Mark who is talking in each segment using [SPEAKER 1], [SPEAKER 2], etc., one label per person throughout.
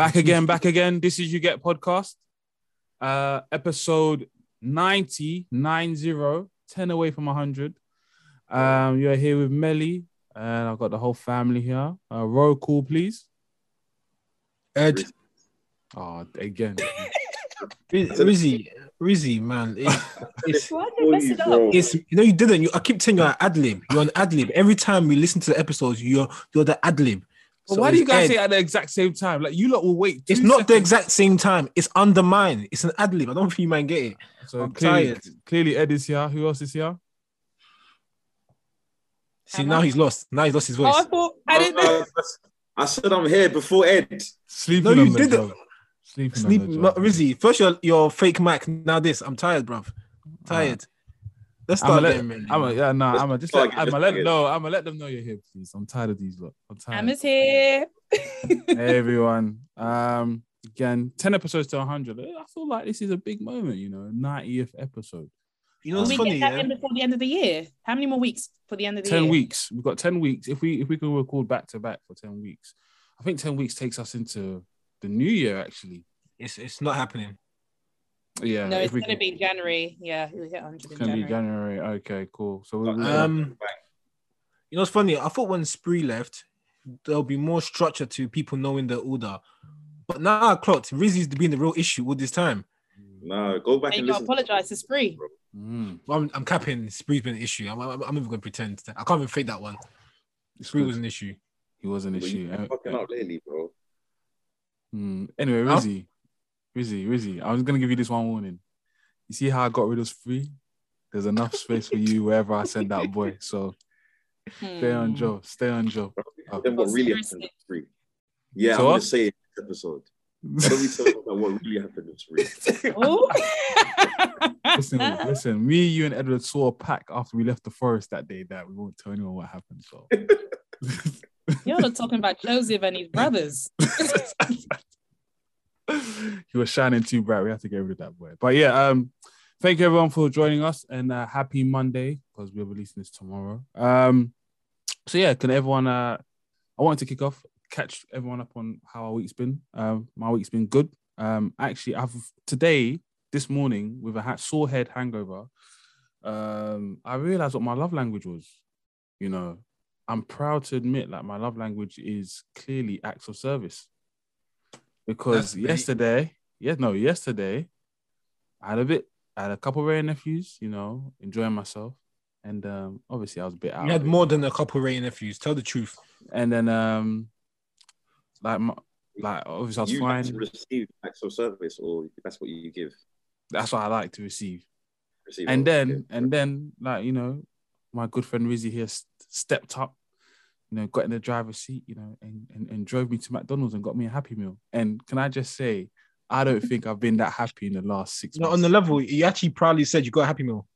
[SPEAKER 1] Back again, back again. This is You Get Podcast. Uh episode 90, 90, 10 away from 100. Um, you're here with Melly, and I've got the whole family here. Uh, roll call, please.
[SPEAKER 2] Ed,
[SPEAKER 1] Oh, again.
[SPEAKER 2] Rizzy, Rizzy, man, it- it's,
[SPEAKER 3] Why did they mess it up?
[SPEAKER 2] it's you know you didn't. You, I keep telling you're an ad lib. You're an ad lib. Every time we listen to the episodes, you're you're the ad lib.
[SPEAKER 1] But
[SPEAKER 2] So
[SPEAKER 1] why do you guys
[SPEAKER 2] Ed.
[SPEAKER 1] say at the exact same time? Like you lot will wait.
[SPEAKER 2] It's
[SPEAKER 1] two
[SPEAKER 2] not the exact same time. It's undermined. It's an ad lib. I don't think you might get it.
[SPEAKER 1] So
[SPEAKER 2] I'm
[SPEAKER 1] clearly,
[SPEAKER 2] tired.
[SPEAKER 1] clearly Ed is here. Who else is here?
[SPEAKER 2] See
[SPEAKER 3] Am
[SPEAKER 2] now
[SPEAKER 3] I?
[SPEAKER 2] he's lost. Now he's lost his
[SPEAKER 3] Oh,
[SPEAKER 2] voice.
[SPEAKER 3] I thought I didn't know.
[SPEAKER 4] Uh, I said I'm here before Ed.
[SPEAKER 1] Sleeping
[SPEAKER 2] No, you
[SPEAKER 1] on the
[SPEAKER 2] didn't.
[SPEAKER 1] job. Sleeping
[SPEAKER 2] Sleep,
[SPEAKER 1] on the
[SPEAKER 2] no,
[SPEAKER 1] job.
[SPEAKER 2] Rizzy. First your your fake Mac. Now this. I'm tired, bruv. Tired. Let's
[SPEAKER 1] I'm
[SPEAKER 2] start
[SPEAKER 1] let,
[SPEAKER 2] again, man.
[SPEAKER 1] I'm a, yeah, no,
[SPEAKER 4] Let's
[SPEAKER 1] I'm a, just
[SPEAKER 4] start
[SPEAKER 1] let, I'm a let no, I'm gonna let them know you're here, please. I'm tired of these lot. I'm tired.
[SPEAKER 3] Emma's here.
[SPEAKER 1] hey everyone. Um, again, ten episodes to 100. I feel like this is a big moment. You know, 90th episode.
[SPEAKER 2] you know
[SPEAKER 3] Will we
[SPEAKER 2] funny?
[SPEAKER 3] get that
[SPEAKER 2] Yeah?
[SPEAKER 3] in before the end of the year? How many more weeks for the end of the
[SPEAKER 1] 10
[SPEAKER 3] year?
[SPEAKER 1] weeks. We've got 10 weeks. If we if we can record back to back for 10 weeks, I think 10 weeks takes us into the new year. Actually,
[SPEAKER 2] It's it's not happening.
[SPEAKER 1] Yeah.
[SPEAKER 3] No, it's gonna
[SPEAKER 1] can-
[SPEAKER 3] be January. Yeah, we'll hit 100
[SPEAKER 1] It's gonna
[SPEAKER 3] January.
[SPEAKER 1] be January. Okay, cool. So we'll,
[SPEAKER 2] Um, You know it's funny? I thought when Spree left, there'll be more structure to people knowing the order. But now I clocked Rizzy's been the real issue all this time.
[SPEAKER 4] No, go back
[SPEAKER 3] And
[SPEAKER 4] and
[SPEAKER 3] you
[SPEAKER 4] listen.
[SPEAKER 3] apologize to Spree.
[SPEAKER 1] mm,
[SPEAKER 2] Well, I'm, I'm capping Spree's been an issue. I'm, I'm, I'm even going to pretend. I can't even fake that one. Spree was an issue.
[SPEAKER 1] he was an
[SPEAKER 4] But
[SPEAKER 1] issue.
[SPEAKER 4] you fucking up lately, bro.
[SPEAKER 1] Hmm. Anyway,
[SPEAKER 2] Huh?
[SPEAKER 1] Rizzy, Rizzy, Rizzy, I was gonna give you this one warning. You see how I got rid of free? There's enough space for you wherever I send that boy. So stay on
[SPEAKER 3] Hmm.
[SPEAKER 1] Joe. Stay on Joe. Oh.
[SPEAKER 4] Then what really happened with Free? Yeah,
[SPEAKER 1] So
[SPEAKER 4] I'm gonna say it in this episode. Why don't we talk about what really happened with Free?
[SPEAKER 3] Ooh.
[SPEAKER 1] listen, listen. Me, you, and Edward saw a pack after we left the forest that day. That we won't tell anyone what happened. So
[SPEAKER 3] You're not talking about Joseph and his brothers.
[SPEAKER 1] he was shining too bright. We have to get rid of that boy. But yeah, um, thank you everyone for joining us and uh, happy Monday because we're releasing this tomorrow. Um, so yeah, can everyone? Uh, I wanted to kick off, catch everyone up on how our week's been. Um, my week's been good. Um, actually, I've today, this morning, with a ha- sore head hangover, um, I realized what my love language was. You know, I'm proud to admit that my love language is clearly acts of service. Because
[SPEAKER 2] That's deep.
[SPEAKER 1] yesterday, yeah, no, yesterday, I had a bit, I had a couple of Wray Nephews, you know, enjoying myself. And um, obviously I was a bit out.
[SPEAKER 2] You had more than a couple of Wray Nephews. Tell the truth.
[SPEAKER 1] And then um like my, like obviously I was
[SPEAKER 4] you
[SPEAKER 1] fine.
[SPEAKER 4] like receive acts of service, or that's what you give.
[SPEAKER 1] That's what I like to receive.
[SPEAKER 4] receive
[SPEAKER 1] and then and then like you know my good friend Rizzy here s- stepped up you know got in the driver's seat you know and, and and drove me to McDonald's and got me a happy meal and can I just say I don't think I've been that happy in the last six
[SPEAKER 2] No,
[SPEAKER 1] months
[SPEAKER 2] on the level, you actually proudly said you got a happy meal.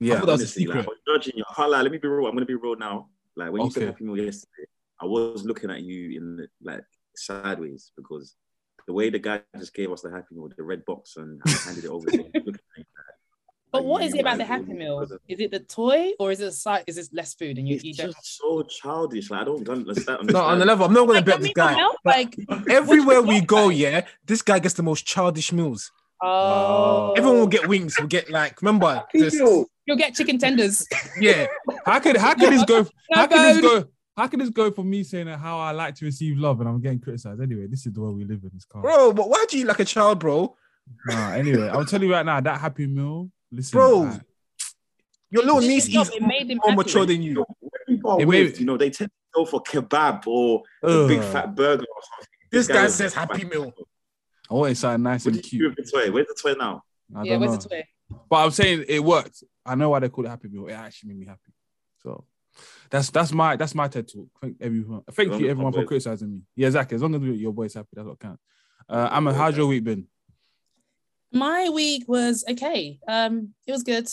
[SPEAKER 1] yeah
[SPEAKER 2] thought that was a
[SPEAKER 4] Honestly, like,
[SPEAKER 2] secret.
[SPEAKER 4] I was judging you. I can't lie. Let me be real. I'm gonna be real now. Like when you
[SPEAKER 1] Okay.
[SPEAKER 4] said happy meal yesterday, I was looking at you in the, like sideways because the way the guy just gave us the happy meal, the red box, and handed it over to him. looking at you,
[SPEAKER 3] But
[SPEAKER 4] like,
[SPEAKER 3] what it about the Happy Meal? Is it the toy or is it a site? Is it less food and you,
[SPEAKER 4] It's
[SPEAKER 3] you don't?
[SPEAKER 4] just so childish. Like I don't understand.
[SPEAKER 2] No, on the level, I'm not going
[SPEAKER 3] Like,
[SPEAKER 2] to bet
[SPEAKER 3] I
[SPEAKER 2] this guy.
[SPEAKER 3] help, like,
[SPEAKER 2] Everywhere we go,
[SPEAKER 3] want,
[SPEAKER 2] yeah, this guy gets the most childish meals.
[SPEAKER 3] oh,
[SPEAKER 2] Everyone will get wings. We'll get like, remember,
[SPEAKER 4] Happy
[SPEAKER 2] this.
[SPEAKER 3] You'll get chicken tenders.
[SPEAKER 2] yeah,
[SPEAKER 1] how could how could this go
[SPEAKER 3] No
[SPEAKER 1] how could this go how could this go from me saying how I like to receive love and I'm getting criticized anyway this is the world we live in this car
[SPEAKER 2] bro. But why do you eat like a child, bro?
[SPEAKER 1] nah, anyway I'll tell you right now that happy meal listen
[SPEAKER 2] Bro,
[SPEAKER 1] I-
[SPEAKER 2] Your little niece
[SPEAKER 3] is job,
[SPEAKER 2] is
[SPEAKER 3] it made
[SPEAKER 2] more mature than you.
[SPEAKER 4] When people are
[SPEAKER 1] It
[SPEAKER 4] with, you know, they tend to go for kebab or a big fat burger or something.
[SPEAKER 2] This guy
[SPEAKER 4] was-
[SPEAKER 2] says happy meal.
[SPEAKER 1] I wanted something nice
[SPEAKER 4] What
[SPEAKER 1] and
[SPEAKER 4] did you do
[SPEAKER 1] cute
[SPEAKER 4] with the toy? Where's the toy now?
[SPEAKER 1] I
[SPEAKER 3] yeah,
[SPEAKER 1] don't
[SPEAKER 3] where's
[SPEAKER 1] know.
[SPEAKER 3] the toy?
[SPEAKER 1] But I'm saying it worked. I know why they call it Happy Meal. It actually made me happy. So that's that's my that's my TED talk. Thank everyone. Thank you everyone for criticizing me. Yeah, exactly. As long as your boy's happy, that's what counts. Uh, Amma, how's your week been?
[SPEAKER 3] My week was okay. Um, it was good.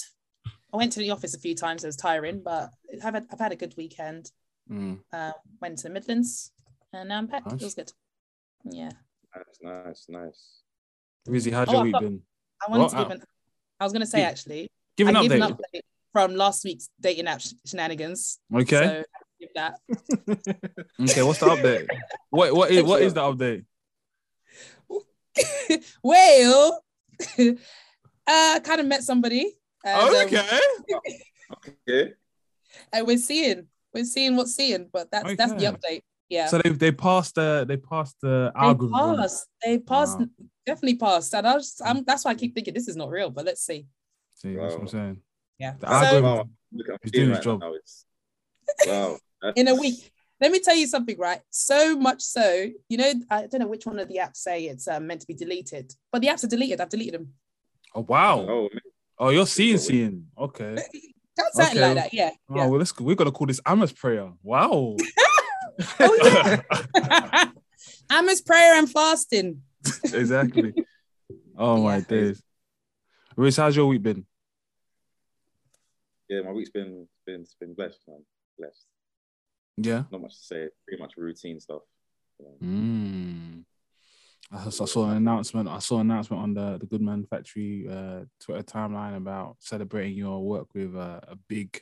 [SPEAKER 3] I went to the office a few times. It was tiring, but I've had, I've had a good weekend.
[SPEAKER 1] Mm.
[SPEAKER 3] Uh, went to the Midlands, and now I'm back.
[SPEAKER 1] Nice.
[SPEAKER 3] It was good. Yeah,
[SPEAKER 4] Nice, nice, nice.
[SPEAKER 1] Rizzy, how's
[SPEAKER 3] Oh,
[SPEAKER 1] your
[SPEAKER 3] I
[SPEAKER 1] week been?
[SPEAKER 3] I wanted
[SPEAKER 1] Well,
[SPEAKER 3] to give
[SPEAKER 1] uh,
[SPEAKER 3] an. I was going to say
[SPEAKER 1] give-
[SPEAKER 3] actually,
[SPEAKER 1] Give an
[SPEAKER 3] I give
[SPEAKER 1] update.
[SPEAKER 3] an update from last week's dating app sh- shenanigans.
[SPEAKER 1] Okay.
[SPEAKER 3] So give that.
[SPEAKER 1] okay. What's the update? What what is what is the update?
[SPEAKER 3] well, uh, kind of met somebody. And,
[SPEAKER 1] Oh,
[SPEAKER 3] um,
[SPEAKER 1] okay.
[SPEAKER 3] And we're seeing, we're seeing what's seeing, but that's that's the update. Yeah.
[SPEAKER 1] So they they passed the they passed the
[SPEAKER 3] they
[SPEAKER 1] algorithm.
[SPEAKER 3] passed. They passed.
[SPEAKER 1] Wow.
[SPEAKER 3] Definitely passed. And I was, I'm, that's why I keep thinking this is not real. But let's see.
[SPEAKER 1] See, that's what I'm saying.
[SPEAKER 3] Yeah.
[SPEAKER 1] The
[SPEAKER 3] So-
[SPEAKER 1] algorithm.
[SPEAKER 4] Wow. Look at
[SPEAKER 1] He's
[SPEAKER 4] me
[SPEAKER 1] doing his job.
[SPEAKER 4] now. Wow.
[SPEAKER 3] in a week. Let me tell you something, right? So much so, you know, I don't know which one of the apps say it's um, meant to be deleted, but the apps are deleted. I've deleted them.
[SPEAKER 1] Oh wow.
[SPEAKER 4] Oh.
[SPEAKER 1] Oh, you're seeing seeing. Okay.
[SPEAKER 3] That's
[SPEAKER 1] Okay.
[SPEAKER 3] like that. Yeah.
[SPEAKER 1] Oh
[SPEAKER 3] yeah.
[SPEAKER 1] well, let's we're gonna call this Amos prayer. Wow.
[SPEAKER 3] Oh, yeah. Amos prayer and fasting.
[SPEAKER 1] exactly. Oh my days. Riz, how's your week been?
[SPEAKER 4] Yeah, my week's been been been blessed, man. Blessed.
[SPEAKER 1] Yeah.
[SPEAKER 4] Not much to say. Pretty much routine stuff.
[SPEAKER 1] Mm. I saw, I saw an announcement. I saw an announcement on the the Goodman Factory uh, Twitter timeline about celebrating your work with uh, a big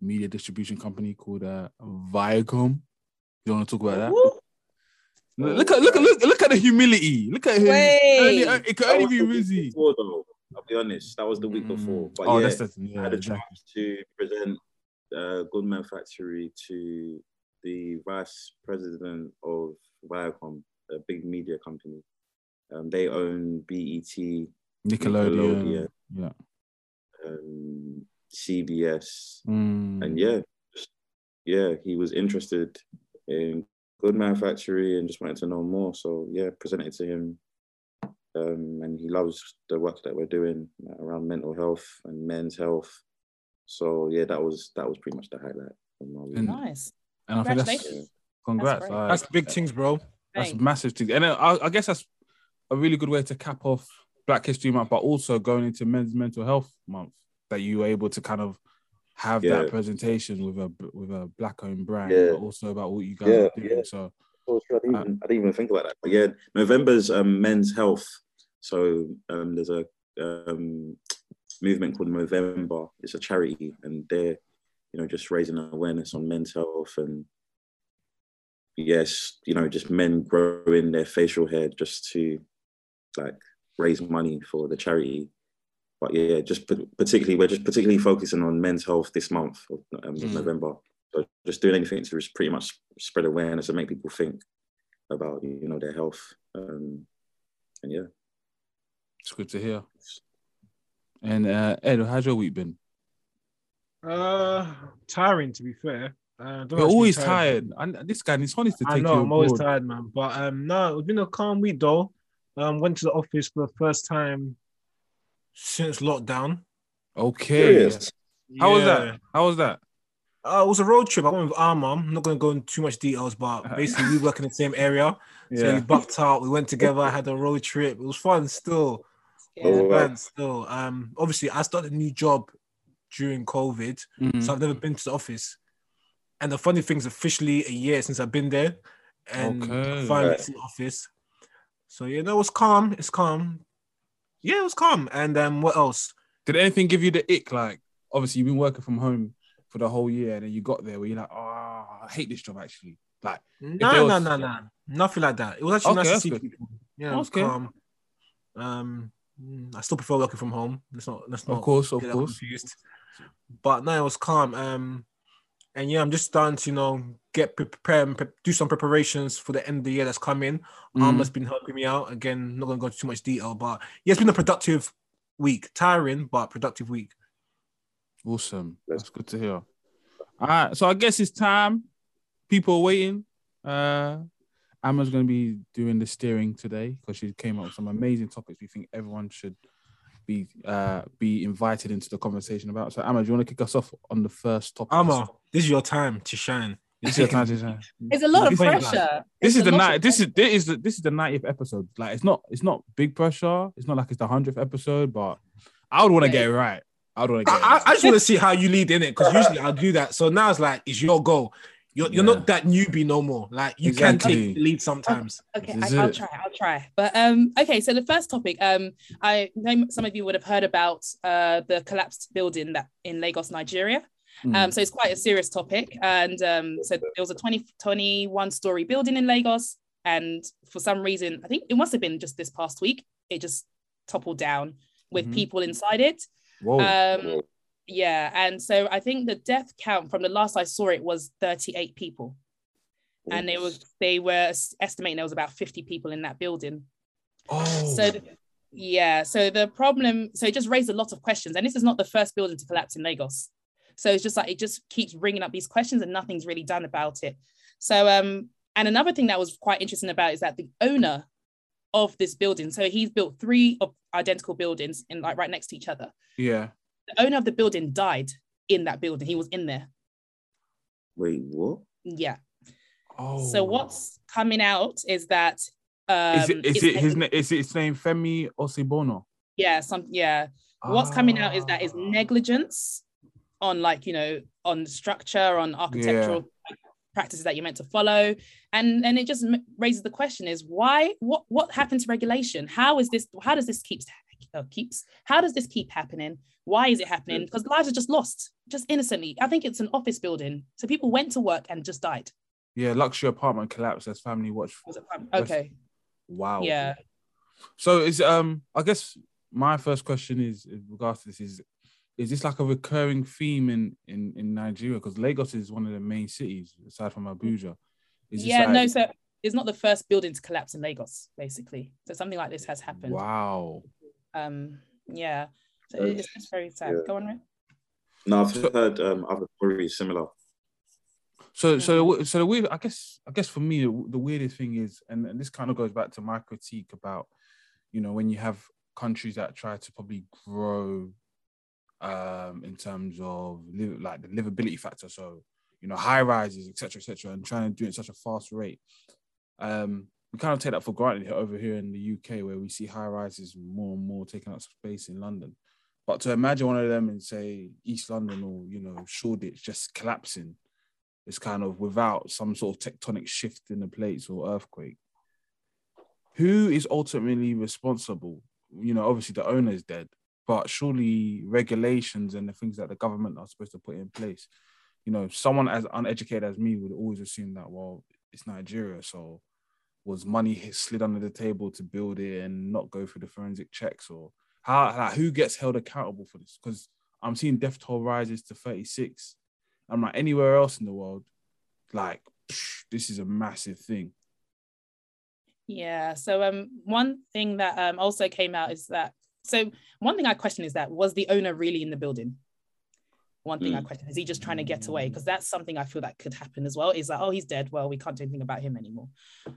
[SPEAKER 1] media distribution company called uh, Viacom. You want to talk about that?
[SPEAKER 3] Woo.
[SPEAKER 1] Look at look at look look at the humility. Look at him.
[SPEAKER 3] Wait.
[SPEAKER 1] Only- it could only be
[SPEAKER 4] the
[SPEAKER 1] Rizzy.
[SPEAKER 4] before, though. I'll be honest. That was the week before.
[SPEAKER 1] Mm.
[SPEAKER 4] But
[SPEAKER 1] oh,
[SPEAKER 4] yeah,
[SPEAKER 1] that's the
[SPEAKER 4] I had a
[SPEAKER 1] Exactly.
[SPEAKER 4] chance to present uh, Goodman Factory to the vice president of Viacom, a big media company. Um, they own BET,
[SPEAKER 1] Nickelodeon.
[SPEAKER 4] Nickelodeon.
[SPEAKER 1] Yeah.
[SPEAKER 4] um, CBS,
[SPEAKER 1] Mm.
[SPEAKER 4] and yeah, yeah, he was interested in Goodman Factory and just wanted to know more. So yeah, presented to him, um, and he loves the work that we're doing around mental health and men's health. So yeah, that was that was pretty much the highlight of my week.
[SPEAKER 1] And-
[SPEAKER 3] Nice.
[SPEAKER 1] And I think that's
[SPEAKER 3] Congratulations.
[SPEAKER 1] congrats.
[SPEAKER 3] great.
[SPEAKER 1] like,
[SPEAKER 2] That's big things, bro.
[SPEAKER 1] That's
[SPEAKER 3] Thanks.
[SPEAKER 1] massive thing. And I, I guess that's a really good way to cap off Black History Month, but also going into Men's Mental Health Month that you were able to kind of have
[SPEAKER 4] Yeah.
[SPEAKER 1] that presentation with a with a black owned brand,
[SPEAKER 4] Yeah.
[SPEAKER 1] but also about what you guys
[SPEAKER 4] Yeah,
[SPEAKER 1] are doing.
[SPEAKER 4] yeah.
[SPEAKER 1] So
[SPEAKER 4] Oh, sure, I, didn't even, I didn't even think about that. But yeah, November's um, men's health. So um, there's a um, movement called Movember. It's a charity, and they're you know just raising awareness on men's health and yes, you know, just men growing their facial hair just to like raise money for the charity. But yeah, just particularly we're just particularly focusing on men's health this month of um,
[SPEAKER 1] Mm.
[SPEAKER 4] November. So just doing anything to just pretty much spread awareness and make people think about you know their health. Um, and yeah,
[SPEAKER 1] it's good to hear. And uh, Ed, how's your week been?
[SPEAKER 2] Uh, tiring to be fair. Uh, don't
[SPEAKER 1] You're always
[SPEAKER 2] be
[SPEAKER 1] tired. And this guy needs needs to take I
[SPEAKER 2] know,
[SPEAKER 1] you.
[SPEAKER 2] I'm always
[SPEAKER 1] abroad.
[SPEAKER 2] tired, man. But um, no, it's been a calm week though. Um, went to the office for the first time since lockdown.
[SPEAKER 1] Okay.
[SPEAKER 4] Serious?
[SPEAKER 1] How was that? How was that?
[SPEAKER 2] Uh, it was a road trip. I went with Arma. I'm not going to go into too much details, but basically we work in the same area. So we bucked out. We went together. Had a road trip. It was fun still.
[SPEAKER 3] Yeah.
[SPEAKER 4] Oh, wow.
[SPEAKER 2] Fun still. Um, obviously I started a new job during COVID,
[SPEAKER 1] Mhm.
[SPEAKER 2] so I've never been to the office. And the funny thing is, officially a year since I've been there, and
[SPEAKER 1] Okay.
[SPEAKER 2] finally
[SPEAKER 4] Right.
[SPEAKER 2] to the office. So yeah, no, it was calm. It's calm. Yeah, it was calm. And um, what else?
[SPEAKER 1] Did anything give you the ick? Like, obviously, you've been working from home for the whole year, and then you got there where you're like, oh, I hate this job actually. Like,
[SPEAKER 2] No,
[SPEAKER 1] there
[SPEAKER 2] no, no, no, nothing like that. It was actually
[SPEAKER 1] Okay,
[SPEAKER 2] nice to see
[SPEAKER 1] good.
[SPEAKER 2] people. Yeah, it was
[SPEAKER 1] Okay.
[SPEAKER 2] calm. Um, I still prefer working from home. Let's not. Let's not.
[SPEAKER 1] of course, of course.
[SPEAKER 2] confused. But no, it was calm. Um, and yeah, I'm just starting to you know get prepared, pre- do some preparations for the end of the year that's coming.
[SPEAKER 1] Mm.
[SPEAKER 2] Arma's been helping me out. Again, not gonna go into too much detail, but yeah, it's been a productive week. Tiring, but productive week.
[SPEAKER 1] Awesome.
[SPEAKER 4] That's-
[SPEAKER 1] That's good to hear. All right, so I guess it's time. People are waiting. Uh, Emma's going to be doing the steering today because she came up with some amazing topics we think everyone should be uh be invited into the conversation about. So Emma, do you want to kick us off on the first topic?
[SPEAKER 2] Arma, this is your time to shine.
[SPEAKER 1] this is your time to shine.
[SPEAKER 3] It's a lot of
[SPEAKER 2] This is-
[SPEAKER 3] pressure.
[SPEAKER 1] This
[SPEAKER 3] It's
[SPEAKER 1] is the night. This is this is the, this is the 90th episode. Like it's not it's not big pressure. It's not like it's the hundredth episode, but I would want to get it right. I would want to
[SPEAKER 2] I,
[SPEAKER 1] it
[SPEAKER 2] I. I just want to see how you lead in it because usually I'll do that. So now it's like it's your goal. You're, you're
[SPEAKER 1] Yeah.
[SPEAKER 2] not that newbie no more. Like you
[SPEAKER 1] Exactly.
[SPEAKER 2] can take the lead sometimes.
[SPEAKER 3] Okay, I, I'll try. I'll try. But um, okay. So the first topic, um, I know some of you would have heard about uh the collapsed building that in Lagos, Nigeria.
[SPEAKER 1] Mm.
[SPEAKER 3] Um, so it's quite a serious topic, and um, so there was a 20, 21 story building in Lagos, and for some reason, I think it must have been just this past week, it just toppled down with
[SPEAKER 1] Mhm.
[SPEAKER 3] people inside it.
[SPEAKER 1] Whoa.
[SPEAKER 3] Um, yeah, and so I think the death count from the last I saw it was 38 people, and they were they were estimating there was about 50 people in that building.
[SPEAKER 1] oh.
[SPEAKER 3] So th- yeah, so the problem, so it just raised a lot of questions, and this is not the first building to collapse in Lagos. So it's just like it just keeps bringing up these questions, and nothing's really done about it. So um, and another thing that was quite interesting about it is that the owner of this building, so he's built three of identical buildings in like right next to each other.
[SPEAKER 1] yeah.
[SPEAKER 3] The owner of the building died in that building. He was in there.
[SPEAKER 4] Wait, what?
[SPEAKER 3] Yeah.
[SPEAKER 1] Oh.
[SPEAKER 3] So what's coming out is that um,
[SPEAKER 1] is it? Is it his?
[SPEAKER 3] negli-
[SPEAKER 1] na- Is it his name? Femi Osibona.
[SPEAKER 3] Yeah, some yeah. what's coming out is that
[SPEAKER 1] Ah.
[SPEAKER 3] it's negligence on like you know on structure on architectural practices that you're meant to follow and and it just m- raises the question is why what what happened to regulation how is this how does this keeps uh, keeps how does this keep happening why is it happening because lives are just lost just innocently i think it's an office building so people went to work and just died
[SPEAKER 1] Yeah, luxury apartment collapse as family watch.
[SPEAKER 3] Was it fun? okay
[SPEAKER 1] Wow.
[SPEAKER 3] yeah
[SPEAKER 1] So is um I guess my first question is in regards to this is is this like a recurring theme in in in Nigeria because Lagos is one of the main cities aside from Abuja. Is
[SPEAKER 3] yeah
[SPEAKER 1] like-
[SPEAKER 3] no so it's not the first building to collapse in lagos basically so something like this has happened
[SPEAKER 1] Wow.
[SPEAKER 3] Um yeah so
[SPEAKER 4] Um,
[SPEAKER 3] it's just very sad
[SPEAKER 4] yeah.
[SPEAKER 3] go on Ray.
[SPEAKER 4] No, I've
[SPEAKER 1] So-
[SPEAKER 4] heard um, other stories similar.
[SPEAKER 1] So so so the weird I guess I guess for me the, the weirdest thing is and, and this kind of goes back to my critique about you know when you have countries that try to probably grow um in terms of live, like the livability factor so you know high rises etc etc and trying to do it at such a fast rate um we kind of take that for granted over here in the UK where we see high rises more and more taking up space in London but to imagine one of them in say East London or you know Shoreditch just collapsing is kind of without some sort of tectonic shift in the plates or earthquake. Who is ultimately responsible? You know, obviously the owner is dead, but surely regulations and the things that the government are supposed to put in place. You know, someone as uneducated as me would always assume that well, it's Nigeria, so was money slid under the table to build it and not go through the forensic checks or how like, who gets held accountable for this? Because I'm seeing death toll rises to 36 I'm like anywhere else in the world, like psh, this is a massive thing.
[SPEAKER 3] Yeah. So um, one thing that um also came out is that so one thing I question is that was the owner really in the building? One thing I question is he just trying to get away because that's something I feel that could happen as well. Is that oh he's dead? Well we can't do anything about him anymore.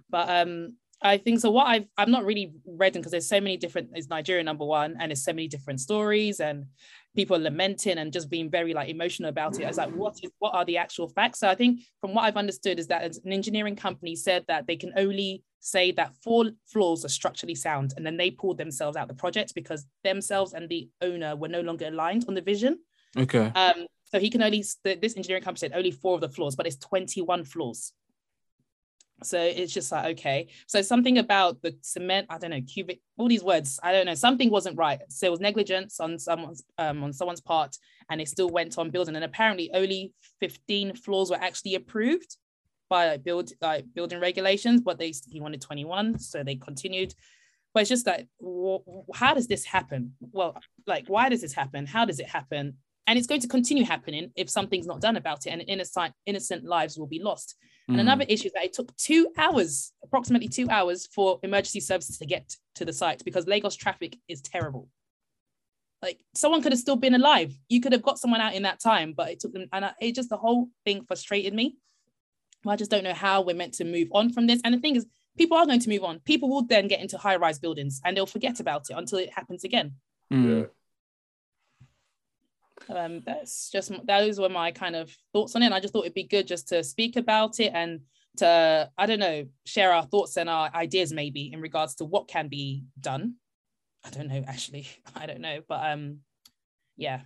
[SPEAKER 3] But um I think so. What I've I'm not really reading because there's so many different. Is Nigeria number one, and there's so many different stories and people lamenting and just being very like emotional about it. I was like, what is what are the actual facts? So I think from what I've understood is that an engineering company said that they can only say that four floors are structurally sound, and then they pulled themselves out the project because themselves and the owner were no longer aligned on the vision.
[SPEAKER 1] Okay.
[SPEAKER 3] Um, so he can only this engineering company said only four of the floors, but it's 21 floors. So it's just like okay. So something about the cement, I don't know, cubic, all these words, I don't know. Something wasn't right. So it was negligence on someone's um, on someone's part, and they still went on building. And apparently, only 15 floors were actually approved by like build like building regulations, but they he wanted 21, so they continued. But it's just like, wh- how does this happen? Well, like, why does this happen? How does it happen? And it's going to continue happening if something's not done about it, and innocent innocent lives will be lost. And
[SPEAKER 1] Mm.
[SPEAKER 3] another issue is that it took two hours, approximately two hours, for emergency services to get to the site because Lagos traffic is terrible. Like someone could have still been alive. You could have got someone out in that time, but it took them, and I, it just the whole thing frustrated me. I just don't know how we're meant to move on from this. And the thing is, people are going to move on. People will then get into high-rise buildings and they'll forget about it until it happens again.
[SPEAKER 1] Mm.
[SPEAKER 3] Um, that's just those were my kind of thoughts on it. And I just thought it'd be good just to speak about it and to I don't know share our thoughts and our ideas maybe in regards to what can be done. I don't know actually. I don't know, but um, yeah.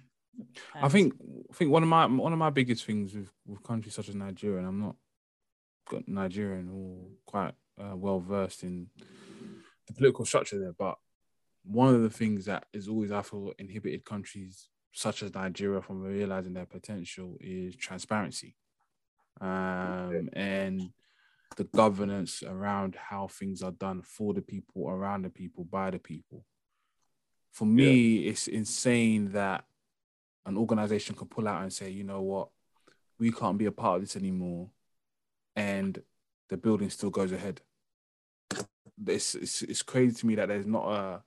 [SPEAKER 1] I think I think one of my one of my biggest things with, with countries such as Nigeria, and I'm not got Nigerian or quite uh, well versed in the political structure there, but one of the things that is always I feel inhibited countries such as Nigeria from realizing their potential is transparency. Um, and the governance around how things are done for the people, around the people, by the people. For me, it's insane that an organization can pull out and say, you know what, we can't be a part of this anymore, and the building still goes ahead. It's, it's, it's crazy to me that there's not a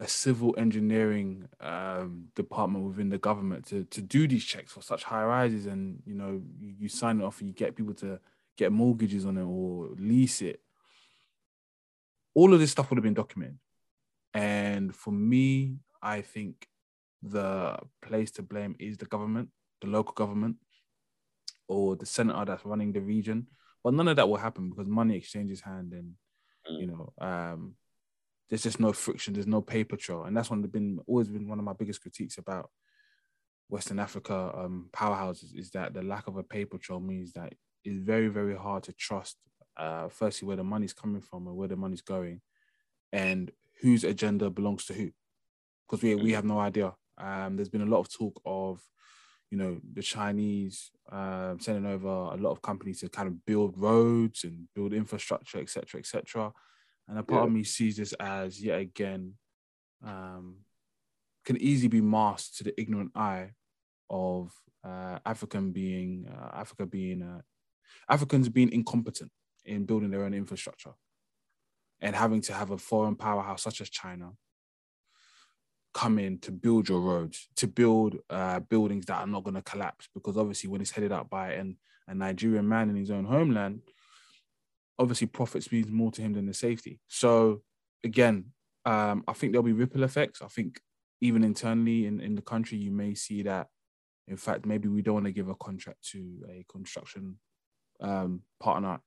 [SPEAKER 1] a civil engineering um, department within the government to, to do these checks for such high rises and you know you, you sign it off and you get people to get mortgages on it or lease it. All of this stuff would have been documented. And for me i think the place to blame is the government the local government or the senator that's running the region. But none of that will happen because money exchanges hand and you know um, there's just no friction, there's no paper trail, and that's one of been always been one of my biggest critiques about Western Africa um, powerhouses is that the lack of a paper trail means that it's very very hard to trust. Uh, firstly, where the money's coming from and where the money's going, and whose agenda belongs to who, because we we have no idea. Um, there's been a lot of talk of, you know, the Chinese um, sending over a lot of companies to kind of build roads and build infrastructure, etc., etc. And a part
[SPEAKER 4] Yeah.
[SPEAKER 1] of me sees this as yet again um, can easily be masked to the ignorant eye of uh, African being uh, Africa being uh, Africans being incompetent in building their own infrastructure and having to have a foreign powerhouse such as China come in to build your roads, to build uh, buildings that are not going to collapse. Because obviously, when it's headed up by an, a Nigerian man in his own homeland, obviously profits means more to him than the safety. So again, um, I think there'll be ripple effects. I think even internally in, in the country, you may see that. In fact, maybe we don't want to give a contract to a construction um, partner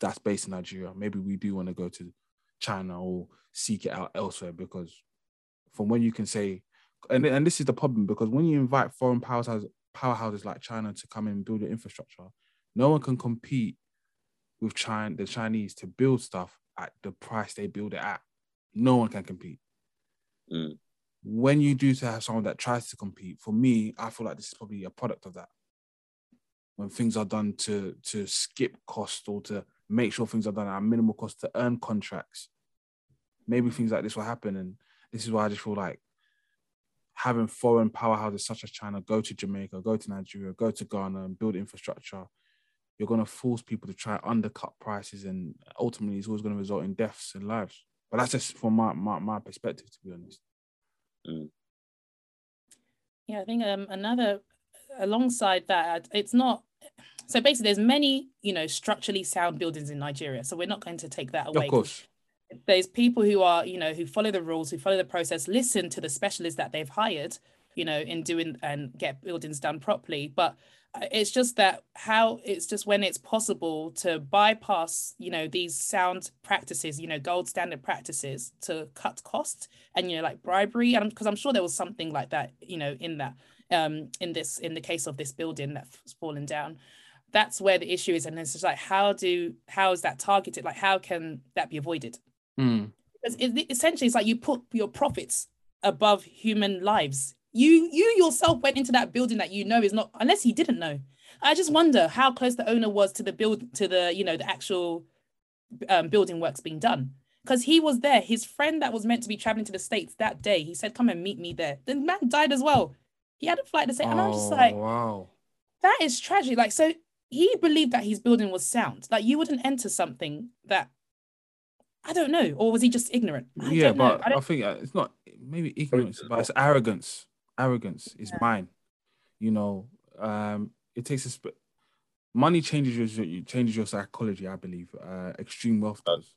[SPEAKER 1] that's based in Nigeria. Maybe we do want to go to China or seek it out elsewhere because from when you can say, and, and this is the problem because when you invite foreign powerhouses, powerhouses like China to come and build the infrastructure, no one can compete with China, the Chinese to build stuff at the price they build it at. No one can compete.
[SPEAKER 4] Mm.
[SPEAKER 1] When you do to have someone that tries to compete, for me, I feel like this is probably a product of that. When things are done to to skip cost or to make sure things are done at a minimal cost to earn contracts, maybe things like this will happen. And this is why I just feel like having foreign powerhouses such as China go to Jamaica, go to Nigeria, go to Ghana and build infrastructure you're going to force people to try undercut prices and ultimately it's always going to result in deaths and lives but that's just from my, my, my perspective to be honest
[SPEAKER 3] Yeah, I think um, another alongside that, it's not. So basically, there's many, you know, structurally sound buildings in Nigeria. So we're not going to take that away.
[SPEAKER 1] of course
[SPEAKER 3] There's people who are, you know, who follow the rules, who follow the process, listen to the specialists that they've hired, you know, in doing and get buildings done properly. But it's just that how it's just when it's possible to bypass, you know, these sound practices, you know, gold standard practices to cut costs and you know, like bribery. And because I'm sure there was something like that, you know, in that, um, in this, in the case of this building that's fallen down. That's where the issue is, and it's just like, how do, how is that targeted? Like, how can that be avoided?
[SPEAKER 1] Mm.
[SPEAKER 3] because it, essentially it's like you put your profits above human lives you you yourself went into that building that you know is not unless he didn't know. I just wonder how close the owner was to the build to the you know the actual um, building works being done. Because he was there his friend that was meant to be traveling to the states that day he said come and meet me there. The man died as well. He had a flight to say and i'm just
[SPEAKER 1] Oh,
[SPEAKER 3] like
[SPEAKER 1] wow.
[SPEAKER 3] that is tragic. Like so he believed that his building was sound. Like you wouldn't enter something that i don't know or was he just ignorant? I
[SPEAKER 1] yeah but
[SPEAKER 3] I
[SPEAKER 1] I, think uh, it's not maybe ignorance but it's arrogance arrogance is mine. You know um it takes a sp- money changes your changes your psychology i believe uh extreme wealth does.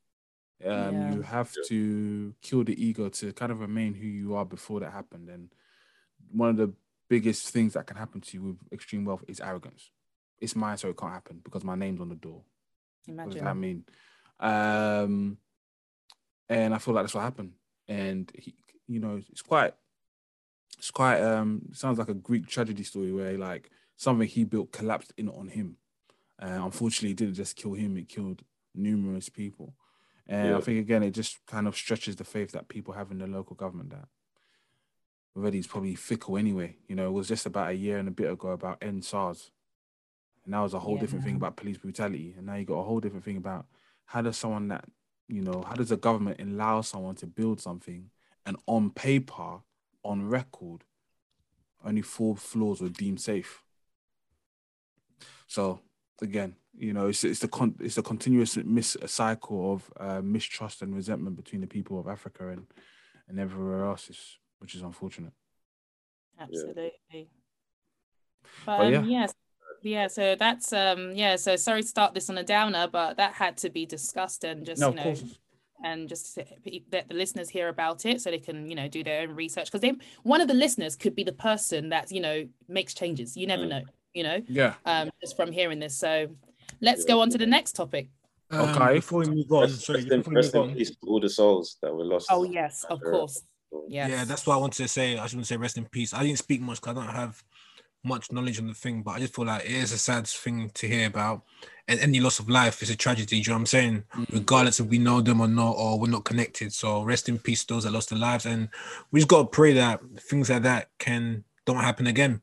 [SPEAKER 1] um
[SPEAKER 3] Yeah.
[SPEAKER 1] you have to kill the ego to kind of remain who you are before that happened. And one of the biggest things that can happen to you with extreme wealth is arrogance. It's mine so it can't happen because my name's on the door. What does
[SPEAKER 3] imagine.
[SPEAKER 1] that mean? Um, and I feel like that's what happened. And he, you know, it's quite, it's quite. Um, sounds like a Greek tragedy story where like something he built collapsed in on him. Uh, unfortunately, it didn't just kill him; it killed numerous people. And I think again, it just kind of stretches the faith that people have in the local government that already is probably fickle anyway. You know, it was just about a year and a bit ago about end SARS. And that was a whole different thing about police brutality. And now you got a whole different thing about how does someone that, you know, how does a government allow someone to build something and on paper, on record, only four floors were deemed safe. So again, you know, it's it's the con- it's a continuous mis- a cycle of uh, mistrust and resentment between the people of Africa and and everywhere else, is, which is unfortunate.
[SPEAKER 3] Absolutely.
[SPEAKER 1] But
[SPEAKER 3] But, um,
[SPEAKER 1] yeah.
[SPEAKER 3] yes. Yeah, so that's um yeah, so sorry to start this on a downer, but that had to be discussed and just
[SPEAKER 1] No,
[SPEAKER 3] you know
[SPEAKER 1] course.
[SPEAKER 3] And just to let the listeners hear about it so they can you know do their own research because they one of the listeners could be the person that you know makes changes you never
[SPEAKER 4] Mm.
[SPEAKER 3] know you know
[SPEAKER 1] Yeah.
[SPEAKER 3] um just from hearing this so let's go on to the next topic
[SPEAKER 2] Um,
[SPEAKER 1] Okay.
[SPEAKER 2] Before we move on,
[SPEAKER 4] Rest,
[SPEAKER 2] sorry,
[SPEAKER 4] rest in, rest in
[SPEAKER 2] on.
[SPEAKER 4] peace to all the souls that were lost.
[SPEAKER 3] oh yes of course yeah
[SPEAKER 2] Yeah, that's what I wanted to say. I shouldn't say rest in peace. I didn't speak much because I don't have much knowledge on the thing, but I just feel like it is a sad thing to hear about. And any loss of life is a tragedy. Do you know what I'm saying?
[SPEAKER 1] Mm.
[SPEAKER 2] Regardless if we know them or not, or we're not connected. So rest in peace to those that lost their lives. And we just got to pray that things like that can don't happen again.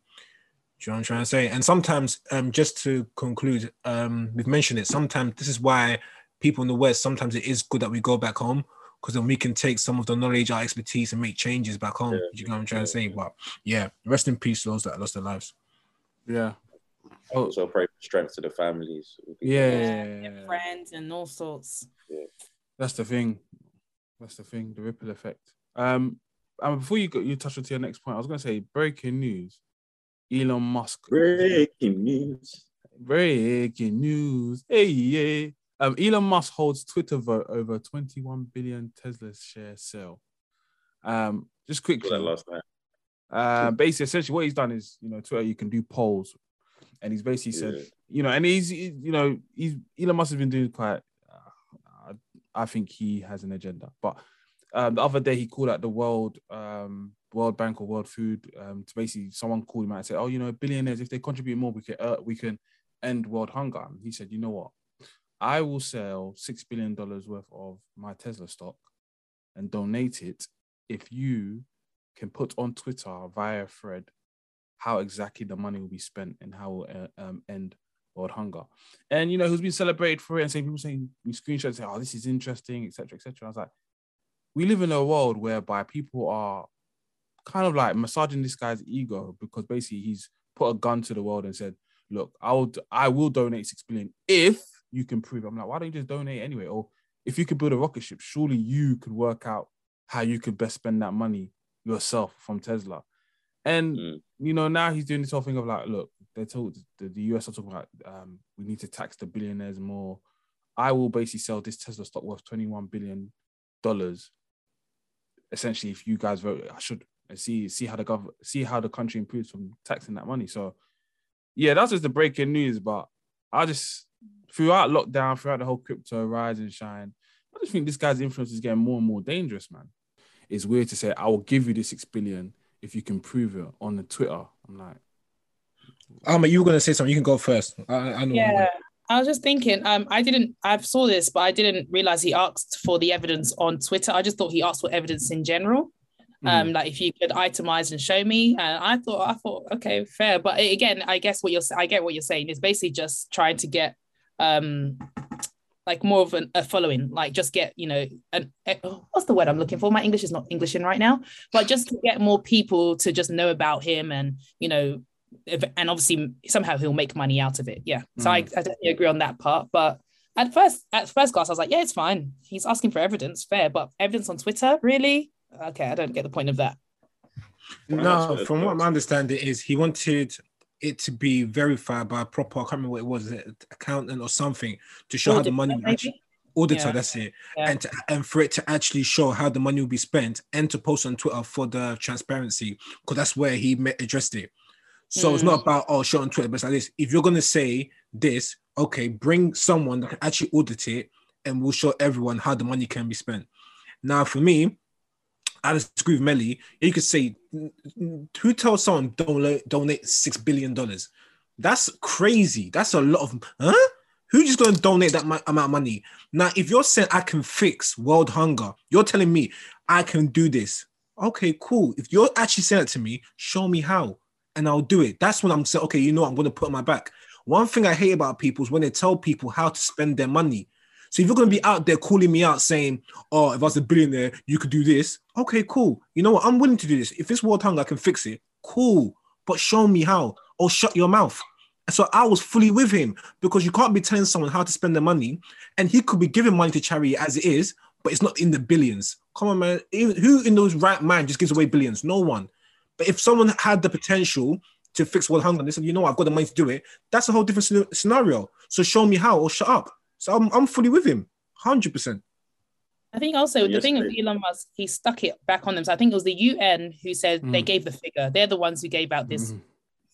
[SPEAKER 2] Do you know what I'm trying to say? And sometimes, um, just to conclude, um, we've mentioned it. Sometimes this is why people in the West, sometimes it is good that we go back home because then we can take some of the knowledge, our expertise, and make changes back home.
[SPEAKER 4] Yeah.
[SPEAKER 2] You know what I'm trying to say? But yeah, rest in peace to those that lost their lives.
[SPEAKER 1] Yeah. Oh,
[SPEAKER 4] Also pray for strength to the families.
[SPEAKER 1] yeah.
[SPEAKER 3] Yeah,
[SPEAKER 1] yeah,
[SPEAKER 3] and friends and all sorts Yeah.
[SPEAKER 1] That's the thing. That's the thing. The ripple effect. Um, and before you go, you touch on to your next point. I was going to say breaking news. Elon Musk.
[SPEAKER 4] Breaking news.
[SPEAKER 1] Breaking news. Hey, yeah. Um, Elon Musk holds Twitter vote over 21 billion Tesla share sale. Um, just quickly,
[SPEAKER 4] last night.
[SPEAKER 1] uh, basically, essentially, what he's done is, you know, Twitter, you can do polls, and he's basically said,
[SPEAKER 4] Yeah.
[SPEAKER 1] you know, and he's, you know, he's Elon Musk has been doing quite. Uh, I think he has an agenda, but um, the other day he called out the World um, World Bank or World Food um, to basically someone called him out and said, "Oh, you know, billionaires if they contribute more, we can uh, we can end world hunger." And he said, "You know what? I will sell six billion dollars worth of my Tesla stock and donate it if you can put on Twitter via thread how exactly the money will be spent and how it will uh, um, end world hunger. And you know, who's been celebrated for it and saying people saying we screenshots say, "Oh, this is interesting," etc., etc. I was like, we live in a world whereby people are kind of like massaging this guy's ego because basically he's put a gun to the world and said, "Look, I will, I will donate six billion if you can prove." it." I'm like, why don't you just donate anyway? Or if you could build a rocket ship, surely you could work out how you could best spend that money yourself from Tesla. And
[SPEAKER 4] Mm.
[SPEAKER 1] you know, now he's doing this whole thing of like, look, they told the, the US are talking about um, we need to tax the billionaires more. I will basically sell this Tesla stock worth 21 billion dollars. Essentially, if you guys vote, I should see see how the gov see how the country improves from taxing that money. So yeah, that's just the breaking news. But I just throughout lockdown, throughout the whole crypto rise and shine, I just think this guy's influence is getting more and more dangerous, man. It's weird to say I will give you the six billion if you can prove it on the Twitter. I'm like,
[SPEAKER 2] Um, you were gonna say something. You can go first. I, I know.
[SPEAKER 3] yeah i was just thinking um i didn't i saw this but i didn't realize he asked for the evidence on twitter i just thought he asked for evidence in general
[SPEAKER 1] mm,
[SPEAKER 3] um like if you could itemize and show me and i thought i thought okay fair but again i guess what you're i get what you're saying is basically just trying to get um like more of an, a following like just get you know an eh, what's the word i'm looking for? My english is not english in right now but just to get more people to just know about him and you know if, and obviously somehow he'll make money out of it. Yeah. So I, I definitely agree on that part but at first at first glance i was like yeah it's fine. He's asking for evidence fair but evidence on twitter really? Okay i don't get the point of that.
[SPEAKER 2] No, from what I understand, is, he wanted it to be verified by a proper. I can't remember what it was, it accountant or something, to show how the money
[SPEAKER 3] Auditor,
[SPEAKER 2] actually auditor.
[SPEAKER 3] Yeah.
[SPEAKER 2] That's it,
[SPEAKER 3] Yeah.
[SPEAKER 2] and to, and for it to actually show how the money will be spent, and to post on Twitter for the transparency, because that's where he met, addressed it. So it's
[SPEAKER 3] Mm.
[SPEAKER 2] not about oh show on Twitter, but it's like this. If you're gonna say this, okay, bring someone that can actually audit it, and we'll show everyone how the money can be spent. Now, for me, I disagree Melly. You could say, "N- n- who tells someone donate donate six billion dollars? That's crazy. That's a lot of huh? Who's just gonna donate that amount of money? Now, if you're saying I can fix world hunger, you're telling me I can do this. Okay, cool. If you're actually saying it to me, show me how, and I'll do it. That's when I'm saying, okay, you know, what, I'm gonna put on my back. One thing I hate about people is when they tell people how to spend their money. So if you're gonna be out there calling me out saying, "Oh, if I was a billionaire, you could do this," okay, cool. You know what? I'm willing to do this. If it's world hunger, I can fix it. Cool, but show me how, or shut your mouth. And so I was fully with him because you can't be telling someone how to spend their money, and he could be giving money to charity as it is, but it's not in the billions. Come on, man. Who in those right mind just gives away billions? No one. But if someone had the potential to fix world hunger, and they said, you know, what, I've got the money to do it. That's a whole different scenario. So show me how, or shut up. So I'm, I'm fully with him, hundred percent.
[SPEAKER 3] I think also the
[SPEAKER 4] Yes,
[SPEAKER 3] thing with. Elon Musk, he stuck it back on them. So I think it was the UN who said they
[SPEAKER 1] Mm.
[SPEAKER 3] gave the figure. They're the ones who gave out this
[SPEAKER 1] Mhm.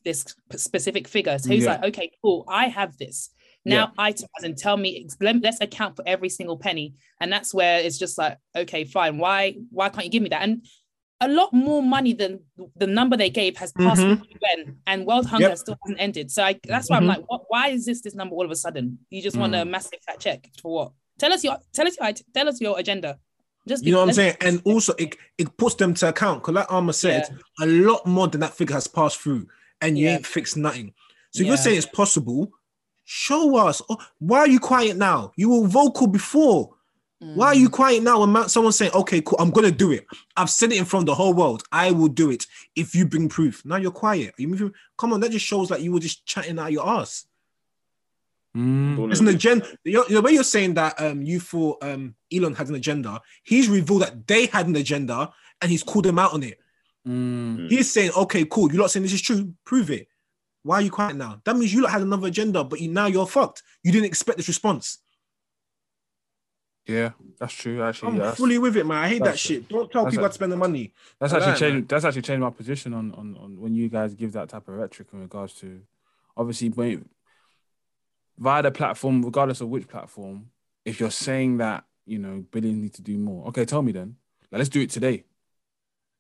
[SPEAKER 3] this specific figure. So he's
[SPEAKER 1] Yeah.
[SPEAKER 3] like, okay, cool, I have this. Now itemize and tell me, let- let's account for every single penny. And that's where it's just like, okay, fine. Why why can't you give me that? And a lot more money than the number they gave has passed
[SPEAKER 2] Mhm.
[SPEAKER 3] the UN and world hunger
[SPEAKER 2] Yep.
[SPEAKER 3] still hasn't ended. So I, that's why I'm
[SPEAKER 2] Mhm.
[SPEAKER 3] like, what, why is this this number all of a sudden? You just want a
[SPEAKER 1] Mm.
[SPEAKER 3] massive fat check for what? Tell us your tell us your tell us your agenda. Just
[SPEAKER 2] You know what I'm saying? And also, it, it puts them to account because, like Arma said, a lot more than that figure has passed through, and you
[SPEAKER 3] Yeah.
[SPEAKER 2] ain't fixed nothing. So
[SPEAKER 3] Yeah.
[SPEAKER 2] you're saying it's possible, show us. Oh, why are you quiet now? You were vocal before. Why are you
[SPEAKER 3] Mm.
[SPEAKER 2] quiet now when ma- someone's saying, okay, cool, I'm going to do it? I've said it in front of the whole world. I will do it if you bring proof. Now you're quiet. Are you moving? Come on, that just shows like you were just chatting out your ass.
[SPEAKER 1] Mm.
[SPEAKER 2] It's an agenda. The, the way you're saying that um, you thought um, Elon had an agenda, he's revealed that they had an agenda and he's called them out on it.
[SPEAKER 1] Mm.
[SPEAKER 2] He's saying, okay, cool. You're not saying this is true. Prove it. Why are you quiet now? That means you lot had another agenda, but you, now you're fucked. You didn't expect this response.
[SPEAKER 1] Yeah, that's true. Actually,
[SPEAKER 2] I'm
[SPEAKER 1] that's,
[SPEAKER 2] fully with it, man. I hate that shit. Don't tell people
[SPEAKER 1] a-
[SPEAKER 2] how to spend the money.
[SPEAKER 1] that's
[SPEAKER 2] I
[SPEAKER 1] actually
[SPEAKER 2] like,
[SPEAKER 1] changed.
[SPEAKER 2] man.
[SPEAKER 1] That's actually changed my position on, on on when you guys give that type of rhetoric in regards to, obviously, when via the platform, regardless of which platform, if you're saying that you know billions need to do more, okay, tell me then. Like, let's do it today.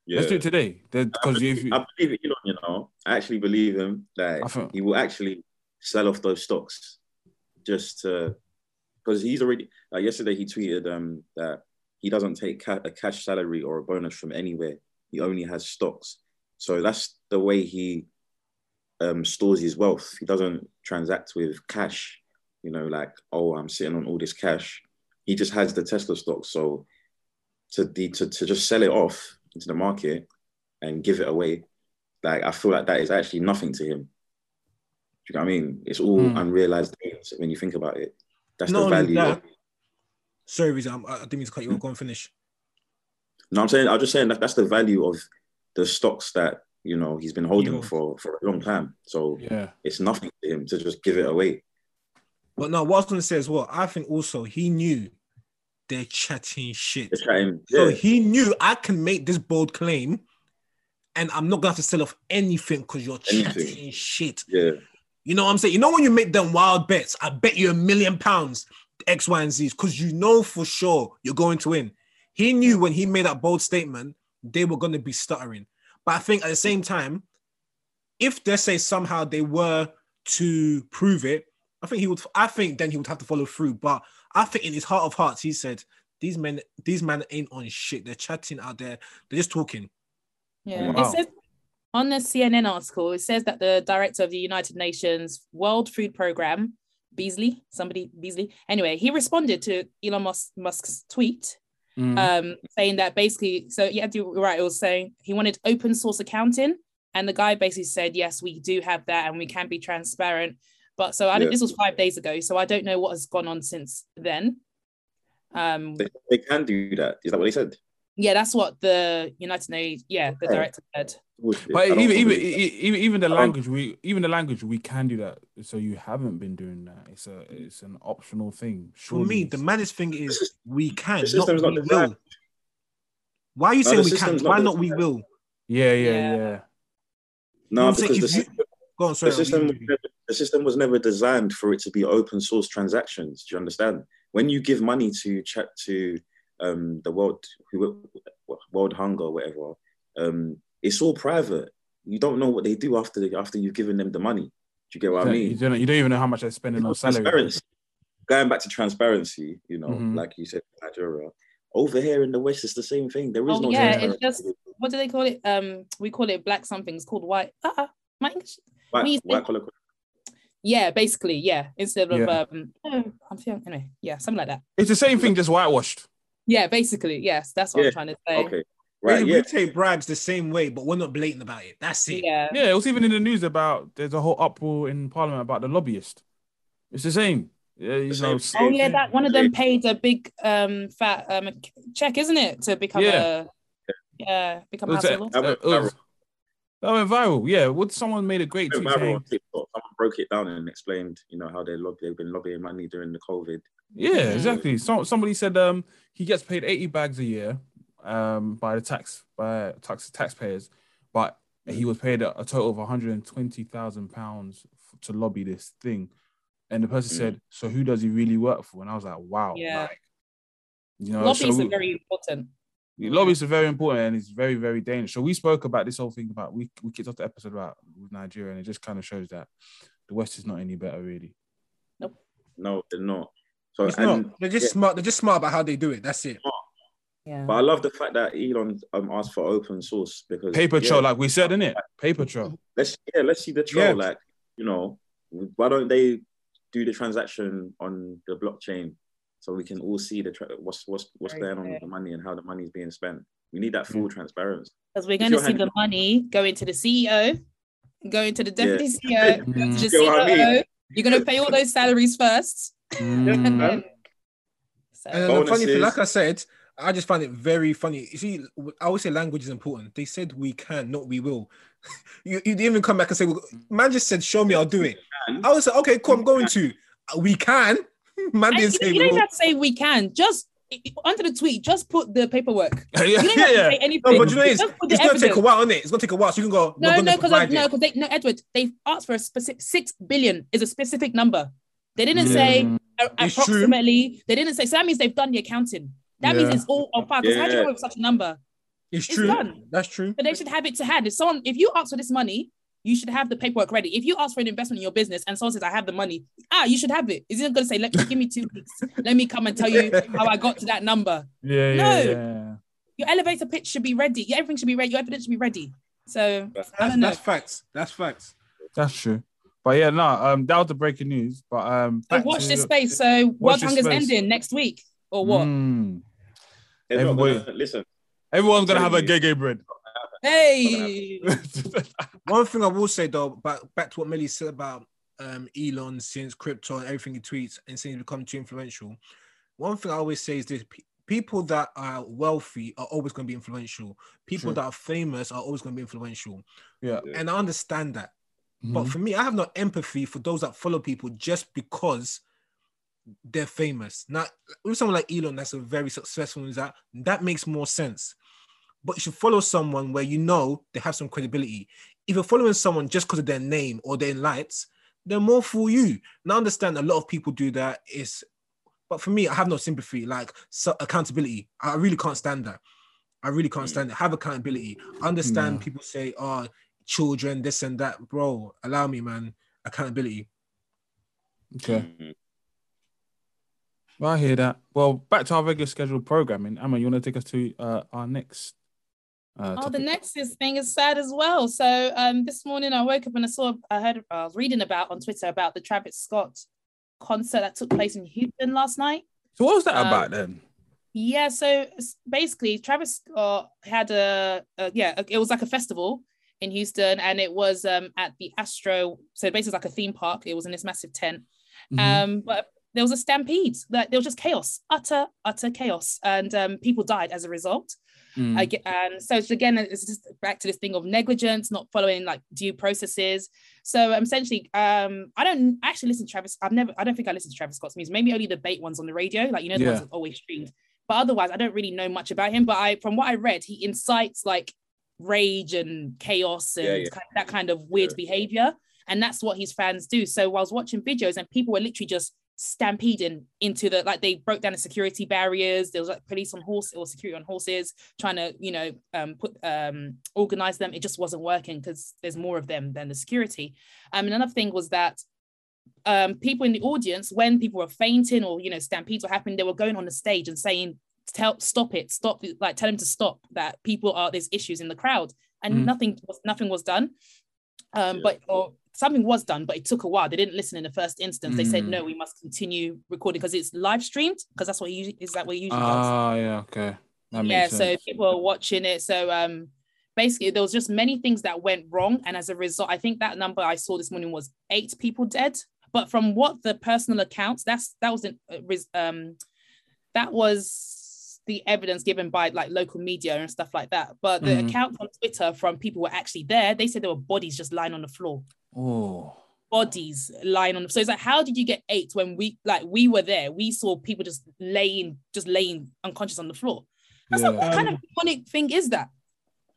[SPEAKER 4] Yeah.
[SPEAKER 1] Let's do it today.
[SPEAKER 4] I
[SPEAKER 1] Because if
[SPEAKER 4] believe,
[SPEAKER 1] you,
[SPEAKER 4] I believe Elon, you know, I actually believe him that
[SPEAKER 1] think-
[SPEAKER 4] he will actually sell off those stocks just to because he's already like yesterday he tweeted um that he doesn't take ca- a cash salary or a bonus from anywhere. He only has stocks. So that's the way he um stores his wealth. He doesn't transact with cash, you know, like, oh, I'm sitting on all this cash. He just has the Tesla stock. So to the to, to just sell it off into the market and give it away, like I feel like that is actually nothing to him. Do you know what I mean? It's all
[SPEAKER 1] Hmm.
[SPEAKER 4] unrealized gains when you think about it. That's
[SPEAKER 2] Not
[SPEAKER 4] the value.
[SPEAKER 2] that- Sorry, Riza, I'm- I didn't mean to cut you off. Go and finish.
[SPEAKER 4] no, I'm saying I'm just saying that that's the value of the stocks that you know he's been holding
[SPEAKER 2] holds.
[SPEAKER 4] for for a long time. So
[SPEAKER 1] yeah,
[SPEAKER 4] it's nothing to him to just give it away.
[SPEAKER 2] But no, what I was going to say as well, I think also he knew they're chatting shit.
[SPEAKER 4] They're chatting,
[SPEAKER 2] So he knew I can make this bold claim and I'm not going to have to sell off anything because you're
[SPEAKER 4] Anything.
[SPEAKER 2] chatting shit.
[SPEAKER 4] yeah,
[SPEAKER 2] You know what I'm saying? You know when you make them wild bets, I bet you a million pounds, X, Y, and Z's, because you know for sure you're going to win. He knew when he made that bold statement, they were going to be stuttering. But I think at the same time, if they say somehow they were to prove it, I think he would. I think then he would have to follow through. But I think in his heart of hearts, he said, "These men, these men ain't on shit. They're chatting out there. They're just talking."
[SPEAKER 3] Yeah, oh,
[SPEAKER 1] Wow.
[SPEAKER 3] it says on the CNN article, it says that the director of the United Nations World Food Program, Beasley, somebody Beasley, anyway, he responded to Elon Musk, Musk's tweet,
[SPEAKER 1] Mm.
[SPEAKER 3] um, saying that basically, so yeah, you're right, it was saying he wanted open source accounting, and the guy basically said, yes, we do have that, and we can be transparent. But so I,
[SPEAKER 4] Yeah.
[SPEAKER 3] this was five days ago, so I don't know what has gone on since then. Um,
[SPEAKER 4] they, they can do that. Is that what he said?
[SPEAKER 3] Yeah, that's what the United Nations, yeah, the
[SPEAKER 4] Okay.
[SPEAKER 3] director said.
[SPEAKER 1] But even even
[SPEAKER 4] believe that.
[SPEAKER 1] even even the language we even the language we can do that. So you haven't been doing that. It's a it's an optional thing.
[SPEAKER 2] For me, the
[SPEAKER 1] it's-
[SPEAKER 2] maddest thing is we can,
[SPEAKER 4] the
[SPEAKER 2] not
[SPEAKER 4] system's not
[SPEAKER 2] will. Why are you
[SPEAKER 4] No,
[SPEAKER 2] saying
[SPEAKER 4] the
[SPEAKER 2] we can?
[SPEAKER 4] system's
[SPEAKER 2] Why
[SPEAKER 4] not
[SPEAKER 2] not we will?
[SPEAKER 1] yeah, yeah,
[SPEAKER 3] Yeah.
[SPEAKER 1] yeah.
[SPEAKER 4] no,
[SPEAKER 2] I'm saying
[SPEAKER 4] because the system,
[SPEAKER 2] Go on, sorry.
[SPEAKER 4] the system, was never, the system was never designed for it to be open source transactions. Do you understand? When you give money to chat to um, the world world hunger or whatever, um, it's all private. You don't know what they do after after you've given them the money. Do you get what I
[SPEAKER 1] You
[SPEAKER 4] mean?
[SPEAKER 1] don't, you don't even know how much they're spending on salary.
[SPEAKER 4] Going back to transparency, you know,
[SPEAKER 1] Mhm.
[SPEAKER 4] like you said, Nigeria. Over here in the West, it's the same thing. There is
[SPEAKER 3] Oh,
[SPEAKER 4] no
[SPEAKER 3] yeah,
[SPEAKER 4] transparency.
[SPEAKER 3] it's just what do they call it? Um, we call it black something. It's called white. Uh-uh. My English.
[SPEAKER 4] white,
[SPEAKER 3] we-
[SPEAKER 4] white collar.
[SPEAKER 3] Yeah, basically, yeah. Instead of
[SPEAKER 1] Yeah.
[SPEAKER 3] um, oh, I'm feeling anyway, yeah, something like that.
[SPEAKER 1] It's the same thing, just whitewashed.
[SPEAKER 3] Yeah, basically, yes, that's what
[SPEAKER 4] Yeah,
[SPEAKER 3] I'm trying to say.
[SPEAKER 4] Okay. Right.
[SPEAKER 2] Right,
[SPEAKER 4] Yeah.
[SPEAKER 2] we take bribes the same way, but we're not blatant about it. That's it.
[SPEAKER 3] Yeah.
[SPEAKER 1] Yeah, it was even in the news about there's a whole uproar in Parliament about the lobbyist. It's the same. Yeah, you
[SPEAKER 4] The
[SPEAKER 1] know.
[SPEAKER 4] same.
[SPEAKER 3] Oh yeah, that one of them paid a big um fat um check, isn't it, to become
[SPEAKER 1] Yeah.
[SPEAKER 3] a yeah become
[SPEAKER 1] It was a-
[SPEAKER 3] of Lords?
[SPEAKER 4] That went
[SPEAKER 1] it was- that went viral. Yeah, what someone made a great
[SPEAKER 4] It
[SPEAKER 1] tweet
[SPEAKER 4] viral
[SPEAKER 1] saying,
[SPEAKER 4] on TikTok. Someone broke it down and explained, you know, how they lobby, they've been lobbying money during the COVID.
[SPEAKER 1] Yeah, exactly. So somebody said um he gets paid 80 bags a year um by the tax by tax taxpayers, but he was paid a, a total of 120,000 pounds to lobby this thing. And the person
[SPEAKER 4] Mm.
[SPEAKER 1] said, "So who does he really work for?" And I was like, "Wow,
[SPEAKER 3] Yeah.
[SPEAKER 1] like, you know,
[SPEAKER 3] Lobbies
[SPEAKER 1] so
[SPEAKER 3] are very important.
[SPEAKER 1] Lobbies are very important and it's very very dangerous." So we spoke about this whole thing about we we kicked off the episode about with Nigeria, and it just kind of shows that the West is not any better, really. Nope.
[SPEAKER 4] No, they're not. So
[SPEAKER 2] It's
[SPEAKER 4] and,
[SPEAKER 2] not. They're just
[SPEAKER 4] yeah.
[SPEAKER 2] smart. They're just smart about how they do it. That's it.
[SPEAKER 3] Yeah.
[SPEAKER 4] But I love the fact that Elon um, asked for open source because
[SPEAKER 1] Paper
[SPEAKER 4] yeah,
[SPEAKER 1] trail, like we said, in it, paper trail.
[SPEAKER 4] let's yeah, let's see the trail.
[SPEAKER 2] Yeah.
[SPEAKER 4] Like, you know, why don't they do the transaction on the blockchain so we can all see the tra- what's what's what's
[SPEAKER 3] Very
[SPEAKER 4] going on with the money and how the money is being spent. We need that full transparency.
[SPEAKER 3] Because we're going to see the
[SPEAKER 4] handling-
[SPEAKER 3] money going to the CEO, going to the deputy CEO, to
[SPEAKER 1] Mm.
[SPEAKER 3] the
[SPEAKER 4] you COO. I mean?
[SPEAKER 3] You're going to pay all those salaries first. And
[SPEAKER 1] Mm.
[SPEAKER 3] then, so,
[SPEAKER 2] And the funny thing, like I said, I just find it very funny. You see, I always say language is important. They said we can, not we will. you, you didn't even come back and say, well, man just said, show me, I'll do it. I was like, okay, cool, I'm going to. We can. Man didn't
[SPEAKER 3] you,
[SPEAKER 2] say
[SPEAKER 3] you
[SPEAKER 2] we
[SPEAKER 3] don't even have to say we can. Just under the tweet, just put the paperwork.
[SPEAKER 1] yeah,
[SPEAKER 3] You don't
[SPEAKER 1] yeah,
[SPEAKER 3] have
[SPEAKER 1] yeah.
[SPEAKER 3] to say anything.
[SPEAKER 2] No, but you know, it's,
[SPEAKER 3] Just put the
[SPEAKER 2] it's going to take a while, isn't it? It's going to take a while. So you can go,
[SPEAKER 3] No, no, because no, because they no, Edward, they asked for a specific six billion is a specific number. They didn't say
[SPEAKER 1] Mm.
[SPEAKER 3] a-
[SPEAKER 2] It's true.
[SPEAKER 3] approximately. They didn't say. So that means they've done the accounting. That
[SPEAKER 1] Yeah.
[SPEAKER 3] means it's all on file. Because how do you
[SPEAKER 4] Yeah.
[SPEAKER 3] come up with such a number?
[SPEAKER 2] It's
[SPEAKER 3] It's
[SPEAKER 2] true.
[SPEAKER 3] done.
[SPEAKER 2] That's true.
[SPEAKER 3] But they should have it to hand. If someone, if you ask for this money, you should have the paperwork ready. If you ask for an investment in your business and someone says, I have the money, ah, you should have it. Isn't going to say, let me give me two weeks? Let me come and tell you how I got to that number.
[SPEAKER 1] Yeah,
[SPEAKER 3] No.
[SPEAKER 1] yeah, yeah.
[SPEAKER 3] Your elevator pitch should be ready. Your everything should be ready. Your evidence should be ready. So I
[SPEAKER 2] That's,
[SPEAKER 3] don't know.
[SPEAKER 2] that's facts. That's facts.
[SPEAKER 1] That's true. But yeah, no, um, that was the breaking news. But um,
[SPEAKER 3] So
[SPEAKER 1] back
[SPEAKER 3] watch this space. So
[SPEAKER 1] watch
[SPEAKER 3] World
[SPEAKER 1] this
[SPEAKER 3] Hunger's
[SPEAKER 1] space.
[SPEAKER 3] ending next week or what?
[SPEAKER 1] Mm.
[SPEAKER 4] They're
[SPEAKER 1] Everybody-
[SPEAKER 4] gonna- listen,
[SPEAKER 1] Everyone's gonna have a gay gay bread.
[SPEAKER 3] Hey,
[SPEAKER 2] One thing I will say though, back back to what Melly said about um, Elon since crypto and everything he tweets and since he's become too influential. One thing I always say is this: pe- people that are wealthy are always going to be influential. People
[SPEAKER 1] True.
[SPEAKER 2] that are famous are always going to be influential,
[SPEAKER 1] yeah.
[SPEAKER 2] and I understand that. But
[SPEAKER 1] Mhm.
[SPEAKER 2] for me, I have no empathy for those that follow people just because they're famous. Now, with someone like Elon, that's a very successful, is that that makes more sense. But you should follow someone where you know they have some credibility. If you're following someone just because of their name or their lights, they're more for you. Now, I understand a lot of people do that. Is, but for me, I have no sympathy. Like so, accountability, I really can't stand that. I really can't stand it. Have accountability. I understand
[SPEAKER 1] Yeah.
[SPEAKER 2] people say, "Oh, children, this and that." Bro, allow me, man. Accountability.
[SPEAKER 1] Okay.
[SPEAKER 4] Mhm.
[SPEAKER 1] Well, I hear that. Well, back to our regular scheduled programming. Emma, you want to take us to uh, our next? Uh,
[SPEAKER 3] Oh, the next is thing is sad as well. So um, this morning I woke up and I saw I heard I was reading about on Twitter about the Travis Scott concert that took place in Houston last night.
[SPEAKER 1] So what was that
[SPEAKER 3] um,
[SPEAKER 1] about then?
[SPEAKER 3] Yeah, so basically Travis Scott had a, a yeah, it was like a festival in Houston, and it was um at the Astro. So basically like a theme park. It was in this massive tent.
[SPEAKER 1] Mhm.
[SPEAKER 3] Um, but there was a stampede. That there was just chaos, utter utter chaos, and um, people died as a result.
[SPEAKER 1] Mm.
[SPEAKER 3] I get, and so it's again, it's just back to this thing of negligence, not following like due processes. So um, essentially, um, I don't actually listen to Travis. I've never, I don't think I listen to Travis Scott's music. Maybe only the bait ones on the radio, like you know, the ones
[SPEAKER 1] Yeah.
[SPEAKER 3] that's always streamed. But otherwise, I don't really know much about him. But I, from what I read, he incites like rage and chaos and
[SPEAKER 4] Yeah, yeah.
[SPEAKER 3] Kind that kind of weird behavior, and that's what his fans do. So I was watching videos, and people were literally just stampeding into the like they broke down the security barriers. There was like police on horse or security on horses trying to you know um put um organize them. It just wasn't working because there's more of them than the security. Um and another thing was that um people in the audience when people were fainting or you know stampedes were happening they were going on the stage and saying tell stop it. Stop it," like tell them to stop that people are there's issues in the crowd. And
[SPEAKER 1] Mm.
[SPEAKER 3] nothing was nothing was done. Um
[SPEAKER 4] Yeah.
[SPEAKER 3] but or something was done, but it took a while. They didn't listen in the first instance. They said
[SPEAKER 1] Mm.
[SPEAKER 3] no, we must continue recording because it's live streamed because that's what he usually is that what he usually does
[SPEAKER 1] Ah, yeah, okay. That
[SPEAKER 3] yeah so people are watching it so um basically there was just many things that went wrong and as a result i think that number i saw this morning was eight people dead but from what the personal accounts that's that wasn't uh, um that was the evidence given by like local media and stuff like that but the
[SPEAKER 1] Mhm.
[SPEAKER 3] accounts on twitter from people who were actually there they said there were bodies just lying on the floor
[SPEAKER 1] Oh,
[SPEAKER 3] bodies lying on them. so it's like how did you get eight when we like we were there we saw people just laying just laying unconscious on the floor I was like,
[SPEAKER 1] yeah.
[SPEAKER 3] what kind
[SPEAKER 2] Um,
[SPEAKER 3] of demonic thing is that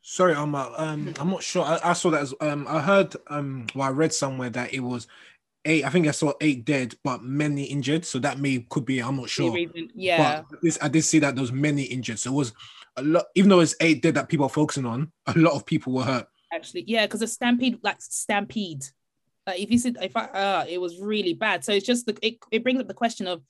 [SPEAKER 2] Sorry, I'm uh, um I'm not sure. I, I saw that as um I heard um well I read somewhere that it was eight. I think I saw eight dead, but many injured. So that may could be. I'm not sure.
[SPEAKER 3] Yeah.
[SPEAKER 2] But this I did see that there was many injured. So it was a lot. Even though it's eight dead that people are focusing on, a lot of people were hurt.
[SPEAKER 3] Actually. Yeah because a stampede like stampede. Like if you said if i uh it was really bad. So it's just the it, it brings up the question of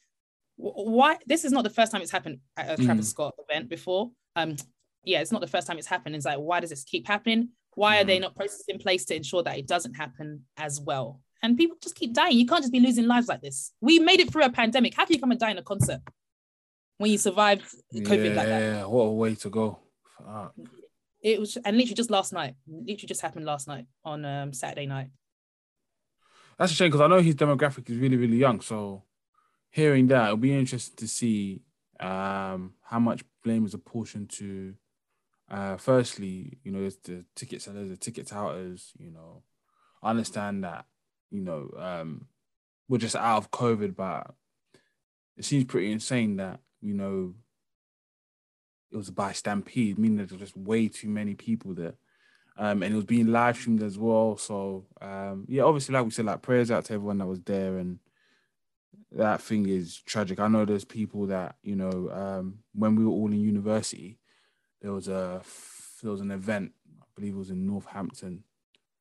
[SPEAKER 3] why this is not the first time it's happened at a travis
[SPEAKER 1] Mm.
[SPEAKER 3] scott event before. Um yeah it's not the first time it's happened. It's like why does this keep happening? Why are they not processes in place to ensure that it doesn't happen as well? And people just keep dying. You can't just be losing lives like this. We made it through a pandemic. How can you come and die in a concert when you survived covid like that?
[SPEAKER 1] Yeah, what a way to go. Fuck.
[SPEAKER 3] It was and literally just last night literally just happened last night on um saturday night
[SPEAKER 1] That's a shame because I know his demographic is really, really young. So hearing that, it'll be interesting to see um, how much blame is apportioned to. Uh, firstly, you know, the ticket sellers, the ticket touts. You know, I understand that. You know, um, we're just out of COVID, but it seems pretty insane that you know it was by stampede, meaning that there was just way too many people there um, and it was being live streamed as well. So um, yeah, obviously, like we said, like prayers out to everyone that was there, and that thing is tragic. I know there's people that you know um, when we were all in university, there was a there was an event, I believe it was in Northampton.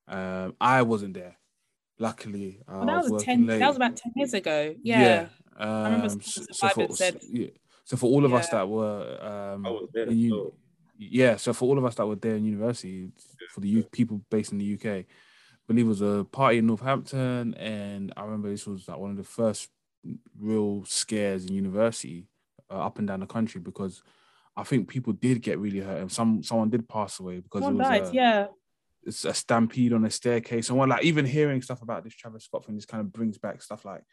[SPEAKER 1] Um, I wasn't there. Luckily,
[SPEAKER 3] Well, that
[SPEAKER 1] I
[SPEAKER 3] was,
[SPEAKER 1] working
[SPEAKER 3] ten.
[SPEAKER 1] late.
[SPEAKER 3] That was about ten years ago. Yeah.
[SPEAKER 1] Um,
[SPEAKER 3] remember
[SPEAKER 1] so, so for,
[SPEAKER 3] said-
[SPEAKER 1] yeah. So for all of us that were um,
[SPEAKER 4] I was there,
[SPEAKER 1] in uni-
[SPEAKER 4] so-
[SPEAKER 1] yeah, so for all of us that were there in university, for the U- people based in the UK, I believe it was a party in Northampton, and I remember this was like one of the first real scares in university uh, up and down the country because I think people did get really hurt, and some someone did pass away because
[SPEAKER 3] One
[SPEAKER 1] it was
[SPEAKER 3] died.
[SPEAKER 1] a,
[SPEAKER 3] yeah.
[SPEAKER 1] it's a stampede on a staircase. And one like even hearing stuff about this Travis Scott thing, this kind of brings back stuff like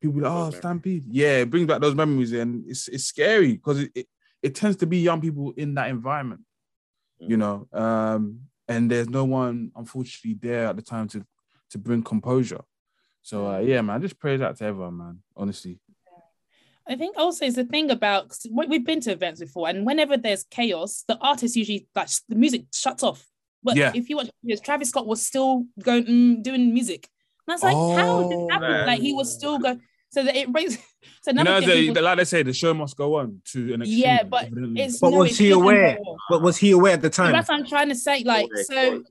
[SPEAKER 1] people be like, oh,
[SPEAKER 4] Those
[SPEAKER 1] stampede. Yeah, it brings back those memories, and it's it's scary because it, it it tends to be young people in that environment, you know. Um, and there's no one unfortunately there at the time to to bring composure. So uh, yeah, man, just praise that to everyone, man. Honestly,
[SPEAKER 3] I think also is the thing about we- we've been to events before, and whenever there's chaos, the artist usually like the music shuts off. But
[SPEAKER 1] Yeah.
[SPEAKER 3] if you watch, Travis Scott was still going mm, doing music. And I was like, how did
[SPEAKER 1] Oh,
[SPEAKER 3] this happen?
[SPEAKER 4] man.
[SPEAKER 3] Like he was still going. So that it brings. So
[SPEAKER 1] you know,
[SPEAKER 3] thing
[SPEAKER 1] they,
[SPEAKER 3] people-
[SPEAKER 1] like they say, the show must go on to an extreme.
[SPEAKER 3] Yeah, but it's
[SPEAKER 2] But
[SPEAKER 3] no,
[SPEAKER 2] was
[SPEAKER 3] it's
[SPEAKER 2] he aware?
[SPEAKER 3] though.
[SPEAKER 2] But was he aware at the time?
[SPEAKER 3] that's what I'm trying to say. Like, so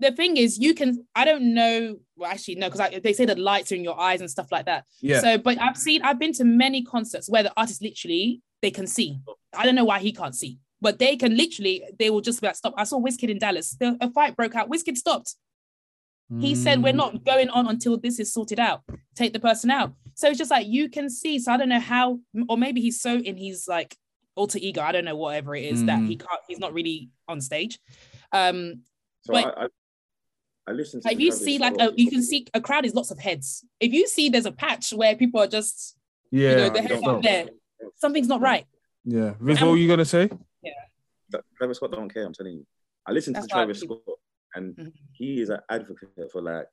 [SPEAKER 3] the thing is, you can. I don't know. Well, actually, no, because they say the lights are in your eyes and stuff like that.
[SPEAKER 1] yeah,
[SPEAKER 3] So, but I've seen, I've been to many concerts where the artist literally they can see. I don't know why he can't see, but they can literally. They will just be like, stop. I saw Wizkid in Dallas. The, a fight broke out. Wizkid stopped. He said, "We're not hmm. going on until this is sorted out. Take the person out." So it's just like you can see. So I don't know how, or maybe he's so in his like alter ego. I don't know whatever it is that he can't. He's not really on stage. Um,
[SPEAKER 4] So
[SPEAKER 3] But-
[SPEAKER 4] I, I, I listened to
[SPEAKER 3] like
[SPEAKER 4] the
[SPEAKER 3] you
[SPEAKER 4] Travis
[SPEAKER 3] see, like a, you can see a crowd is lots of heads. If you see there's a patch where people are just
[SPEAKER 1] yeah,
[SPEAKER 3] you know, the heads up there. something's not right.
[SPEAKER 1] yeah. Vince, what were you gonna say?
[SPEAKER 4] That- Travis Scott don't care. I'm telling you. I listen
[SPEAKER 3] That's
[SPEAKER 4] to Travis Scott, and
[SPEAKER 3] Mhm.
[SPEAKER 4] he is an advocate for like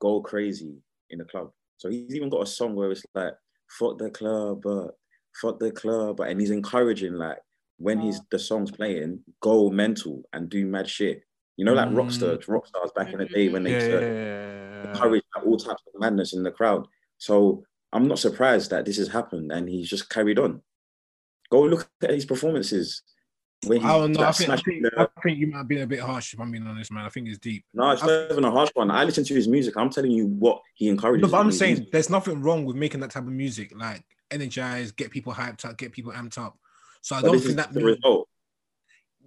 [SPEAKER 4] go crazy in the club. So he's even got a song where it's like "fuck the club," but "fuck the club," but and he's encouraging like when he's the song's playing, go mental and do mad shit. You know, like
[SPEAKER 1] Mm.
[SPEAKER 4] rock stars, rock stars back in the day when they
[SPEAKER 1] Yeah, yeah, yeah, yeah.
[SPEAKER 4] encourage like, all types of madness in the crowd. So I'm not surprised that this has happened and he's just carried on. Go look at his performances. He's
[SPEAKER 2] I don't know. I think, I, think, I think you might be a bit harsh if I'm being honest, man. I think it's deep.
[SPEAKER 4] No, it's
[SPEAKER 2] I-
[SPEAKER 4] not even a harsh one. I listen to his music. I'm telling you what he encourages.
[SPEAKER 2] No, but I'm saying
[SPEAKER 4] music.
[SPEAKER 2] there's nothing wrong with making that type of music, like energize, get people hyped up, get people amped up. So I
[SPEAKER 4] But
[SPEAKER 2] don't think that
[SPEAKER 4] the
[SPEAKER 2] means,
[SPEAKER 4] result.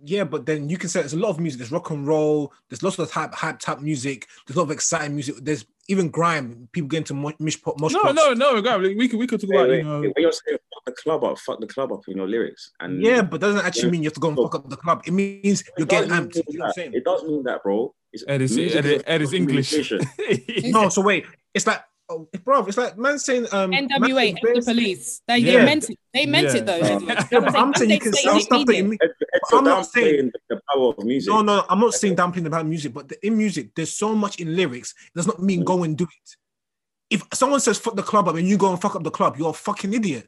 [SPEAKER 2] Yeah, but then you can say there's a lot of music. There's rock and roll. There's lots of hype, hype type music. There's a lot of exciting music. There's even grime. People get into mo- mish pot, mosh
[SPEAKER 1] No,
[SPEAKER 2] pots.
[SPEAKER 1] no, no, God, we could we could talk
[SPEAKER 4] Wait,
[SPEAKER 1] about
[SPEAKER 4] wait,
[SPEAKER 1] you know.
[SPEAKER 4] When you're saying fuck the club up, fuck the club up in your lyrics, and
[SPEAKER 2] Yeah, but doesn't actually
[SPEAKER 4] Yeah.
[SPEAKER 2] mean you have to go and fuck up the club. It means
[SPEAKER 4] It
[SPEAKER 2] you're getting amped.
[SPEAKER 4] mean
[SPEAKER 2] You know what I'm
[SPEAKER 4] It does mean that, bro. It's,
[SPEAKER 1] Ed is
[SPEAKER 4] music
[SPEAKER 1] Ed,
[SPEAKER 4] a
[SPEAKER 1] Ed is English.
[SPEAKER 2] No, so wait, it's like, oh, bro, it's like man saying, um,
[SPEAKER 3] NWA,
[SPEAKER 2] saying
[SPEAKER 3] the police. They,
[SPEAKER 1] Yeah.
[SPEAKER 3] they meant it. They meant
[SPEAKER 1] Yeah.
[SPEAKER 3] it though.
[SPEAKER 4] Yeah,
[SPEAKER 3] That's
[SPEAKER 2] Yeah,
[SPEAKER 3] what
[SPEAKER 2] but I'm saying you can sell
[SPEAKER 3] they
[SPEAKER 2] stuff that
[SPEAKER 3] it.
[SPEAKER 2] you mean.
[SPEAKER 4] Ed- Ed-
[SPEAKER 2] I'm not saying-
[SPEAKER 4] the power of music.
[SPEAKER 2] No, no, I'm not saying downplaying about music, but the, in music, there's so much in lyrics. It does not mean
[SPEAKER 4] Mm.
[SPEAKER 2] go and do it. If someone says fuck the club up and you go and fuck up the club, you're a fucking idiot.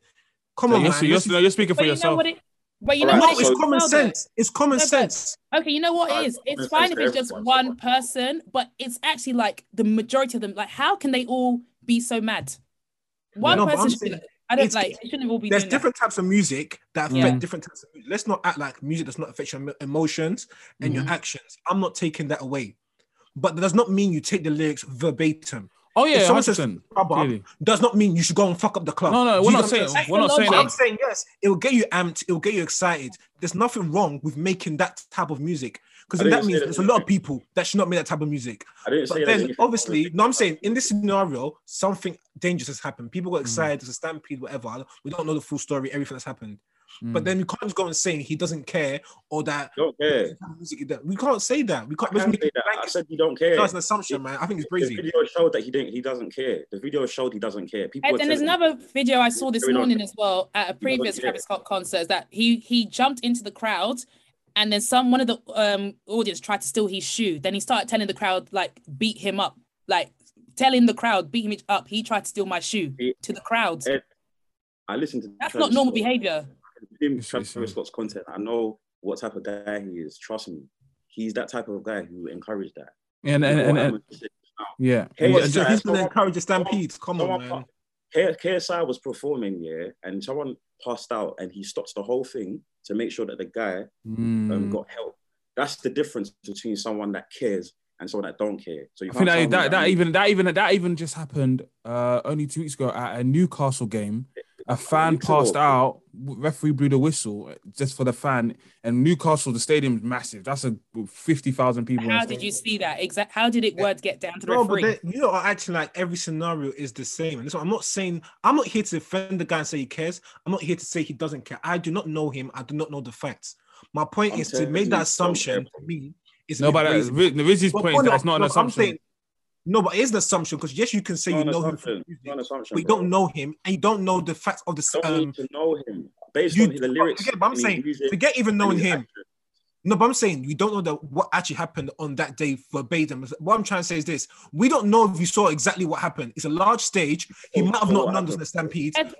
[SPEAKER 2] Come
[SPEAKER 1] So
[SPEAKER 2] on,
[SPEAKER 1] you're,
[SPEAKER 2] man.
[SPEAKER 1] you're,
[SPEAKER 2] This is-
[SPEAKER 1] you're speaking for
[SPEAKER 3] But you know
[SPEAKER 1] yourself.
[SPEAKER 3] what it. But you know
[SPEAKER 4] Alright,
[SPEAKER 2] no,
[SPEAKER 3] what it
[SPEAKER 2] it's
[SPEAKER 3] is
[SPEAKER 2] common
[SPEAKER 3] as
[SPEAKER 2] sense. It's common
[SPEAKER 3] No,
[SPEAKER 2] sense.
[SPEAKER 3] Okay, you know what it is? It's fine
[SPEAKER 4] sense
[SPEAKER 3] if it's just one
[SPEAKER 4] so-
[SPEAKER 3] person, but it's actually like the majority of them. Like, how can they all be so mad? One
[SPEAKER 2] No,
[SPEAKER 3] person should
[SPEAKER 2] saying
[SPEAKER 3] I don't
[SPEAKER 2] it's-
[SPEAKER 3] like they shouldn't all be
[SPEAKER 2] There's
[SPEAKER 3] doing
[SPEAKER 2] different types of music that affect
[SPEAKER 1] Yeah.
[SPEAKER 2] different types of music. Let's not act like music does not affect your emotions and
[SPEAKER 1] Mm-hmm.
[SPEAKER 2] your actions. I'm not taking that away. But that does not mean you take the lyrics verbatim.
[SPEAKER 1] Oh yeah,
[SPEAKER 2] someone says
[SPEAKER 1] 100%.
[SPEAKER 2] club up,
[SPEAKER 1] Clearly.
[SPEAKER 2] Does not mean you should go and fuck up the club.
[SPEAKER 1] No, no, we're
[SPEAKER 2] you
[SPEAKER 1] not saying
[SPEAKER 2] what I'm
[SPEAKER 1] we're not saying
[SPEAKER 2] I'm saying yes, it will get you amped, it will get you excited. There's nothing wrong with making that type of music because
[SPEAKER 4] I
[SPEAKER 2] that means
[SPEAKER 4] that.
[SPEAKER 2] there's a lot of people that should not make that type of music.
[SPEAKER 4] I didn't
[SPEAKER 2] But
[SPEAKER 4] there's
[SPEAKER 2] then
[SPEAKER 4] anything
[SPEAKER 2] obviously, no, I'm saying in this scenario, something dangerous has happened. People
[SPEAKER 1] Mm.
[SPEAKER 2] got excited, there's a stampede, whatever. We don't know the full story, everything that's happened.
[SPEAKER 1] Mm.
[SPEAKER 2] But then we can't just go and say he doesn't care or that
[SPEAKER 4] don't care.
[SPEAKER 2] music that we can't say that. We can't
[SPEAKER 4] can't say that. I
[SPEAKER 2] blanket.
[SPEAKER 4] said you don't care.
[SPEAKER 2] No, it's an assumption, man. I think it's
[SPEAKER 4] The
[SPEAKER 2] crazy.
[SPEAKER 4] video showed that he didn't. He doesn't care. The video showed he doesn't care. People.
[SPEAKER 3] And,
[SPEAKER 4] were
[SPEAKER 3] and there's another video I saw this
[SPEAKER 4] Carry on.
[SPEAKER 3] morning as well at a previous. Travis Scott concert that he he jumped into the crowd and then some one of the um audience tried to steal his shoe. Then he started telling the crowd like beat him up, like telling the crowd beat him up. He tried to steal my shoe
[SPEAKER 4] He-
[SPEAKER 3] to the crowd.
[SPEAKER 4] Ed, I listened to.
[SPEAKER 3] That's
[SPEAKER 4] Travis
[SPEAKER 3] not normal
[SPEAKER 4] Scott.
[SPEAKER 3] behavior.
[SPEAKER 4] Him,
[SPEAKER 1] It's-
[SPEAKER 4] Travis
[SPEAKER 1] it's-
[SPEAKER 4] Scott's content. I know what type of guy he is. Trust me, he's that type of guy who encouraged that.
[SPEAKER 1] and and, and, and yeah.
[SPEAKER 4] Hey,
[SPEAKER 2] What, so he's going to
[SPEAKER 4] someone-
[SPEAKER 2] encourage the stampedes. Come on,
[SPEAKER 4] someone-
[SPEAKER 2] man.
[SPEAKER 4] K- KSI was performing, yeah, and someone passed out, and he stops the whole thing to make sure that the guy um,
[SPEAKER 1] Mm.
[SPEAKER 4] got help. That's the difference between someone that cares and someone that don't care. So you
[SPEAKER 1] I
[SPEAKER 4] can't
[SPEAKER 1] think
[SPEAKER 4] tell me
[SPEAKER 1] that, that, that even that even that even just happened uh only two weeks ago at a Newcastle game. A fan
[SPEAKER 4] weeks ago.
[SPEAKER 1] passed out, referee blew the whistle just for the fan. And Newcastle, the stadium's massive. That's a fifty thousand people.
[SPEAKER 3] How did you see that? Exact. How did it words get down to the
[SPEAKER 2] No, but
[SPEAKER 3] referee?
[SPEAKER 2] then, you know, are acting like every scenario is the same. And that's what I'm not saying. I'm not here to defend the guy and say he cares. I'm not here to say he doesn't care. I do not know him. I do not know the facts. My point
[SPEAKER 4] I'm
[SPEAKER 2] is to make that assumption
[SPEAKER 4] care.
[SPEAKER 2] to me is a
[SPEAKER 1] No,
[SPEAKER 2] bit
[SPEAKER 1] but uh, Rizzy's point is
[SPEAKER 2] no,
[SPEAKER 1] that's not an
[SPEAKER 2] no, I'm
[SPEAKER 1] assumption.
[SPEAKER 2] Saying- no, but it is an assumption because yes, you can say
[SPEAKER 4] It's
[SPEAKER 2] you
[SPEAKER 4] an
[SPEAKER 2] know him,
[SPEAKER 4] assumption.
[SPEAKER 2] from
[SPEAKER 4] It's
[SPEAKER 2] music,
[SPEAKER 4] not an assumption,
[SPEAKER 2] but you
[SPEAKER 4] bro.
[SPEAKER 2] don't know him and you don't know the facts of the
[SPEAKER 4] You don't
[SPEAKER 2] um.
[SPEAKER 4] need to know him based
[SPEAKER 2] You
[SPEAKER 4] on the lyrics.
[SPEAKER 2] forget, but I'm saying
[SPEAKER 4] music
[SPEAKER 2] forget even knowing him.
[SPEAKER 4] actions.
[SPEAKER 2] No, but I'm saying you don't know the, what actually happened on that day verbatim. What I'm trying to say is this: we don't know if you saw exactly what happened. It's a large stage. He
[SPEAKER 4] Oh,
[SPEAKER 2] might have not
[SPEAKER 4] what
[SPEAKER 2] known
[SPEAKER 4] happened?
[SPEAKER 2] the stampede.
[SPEAKER 3] Ed-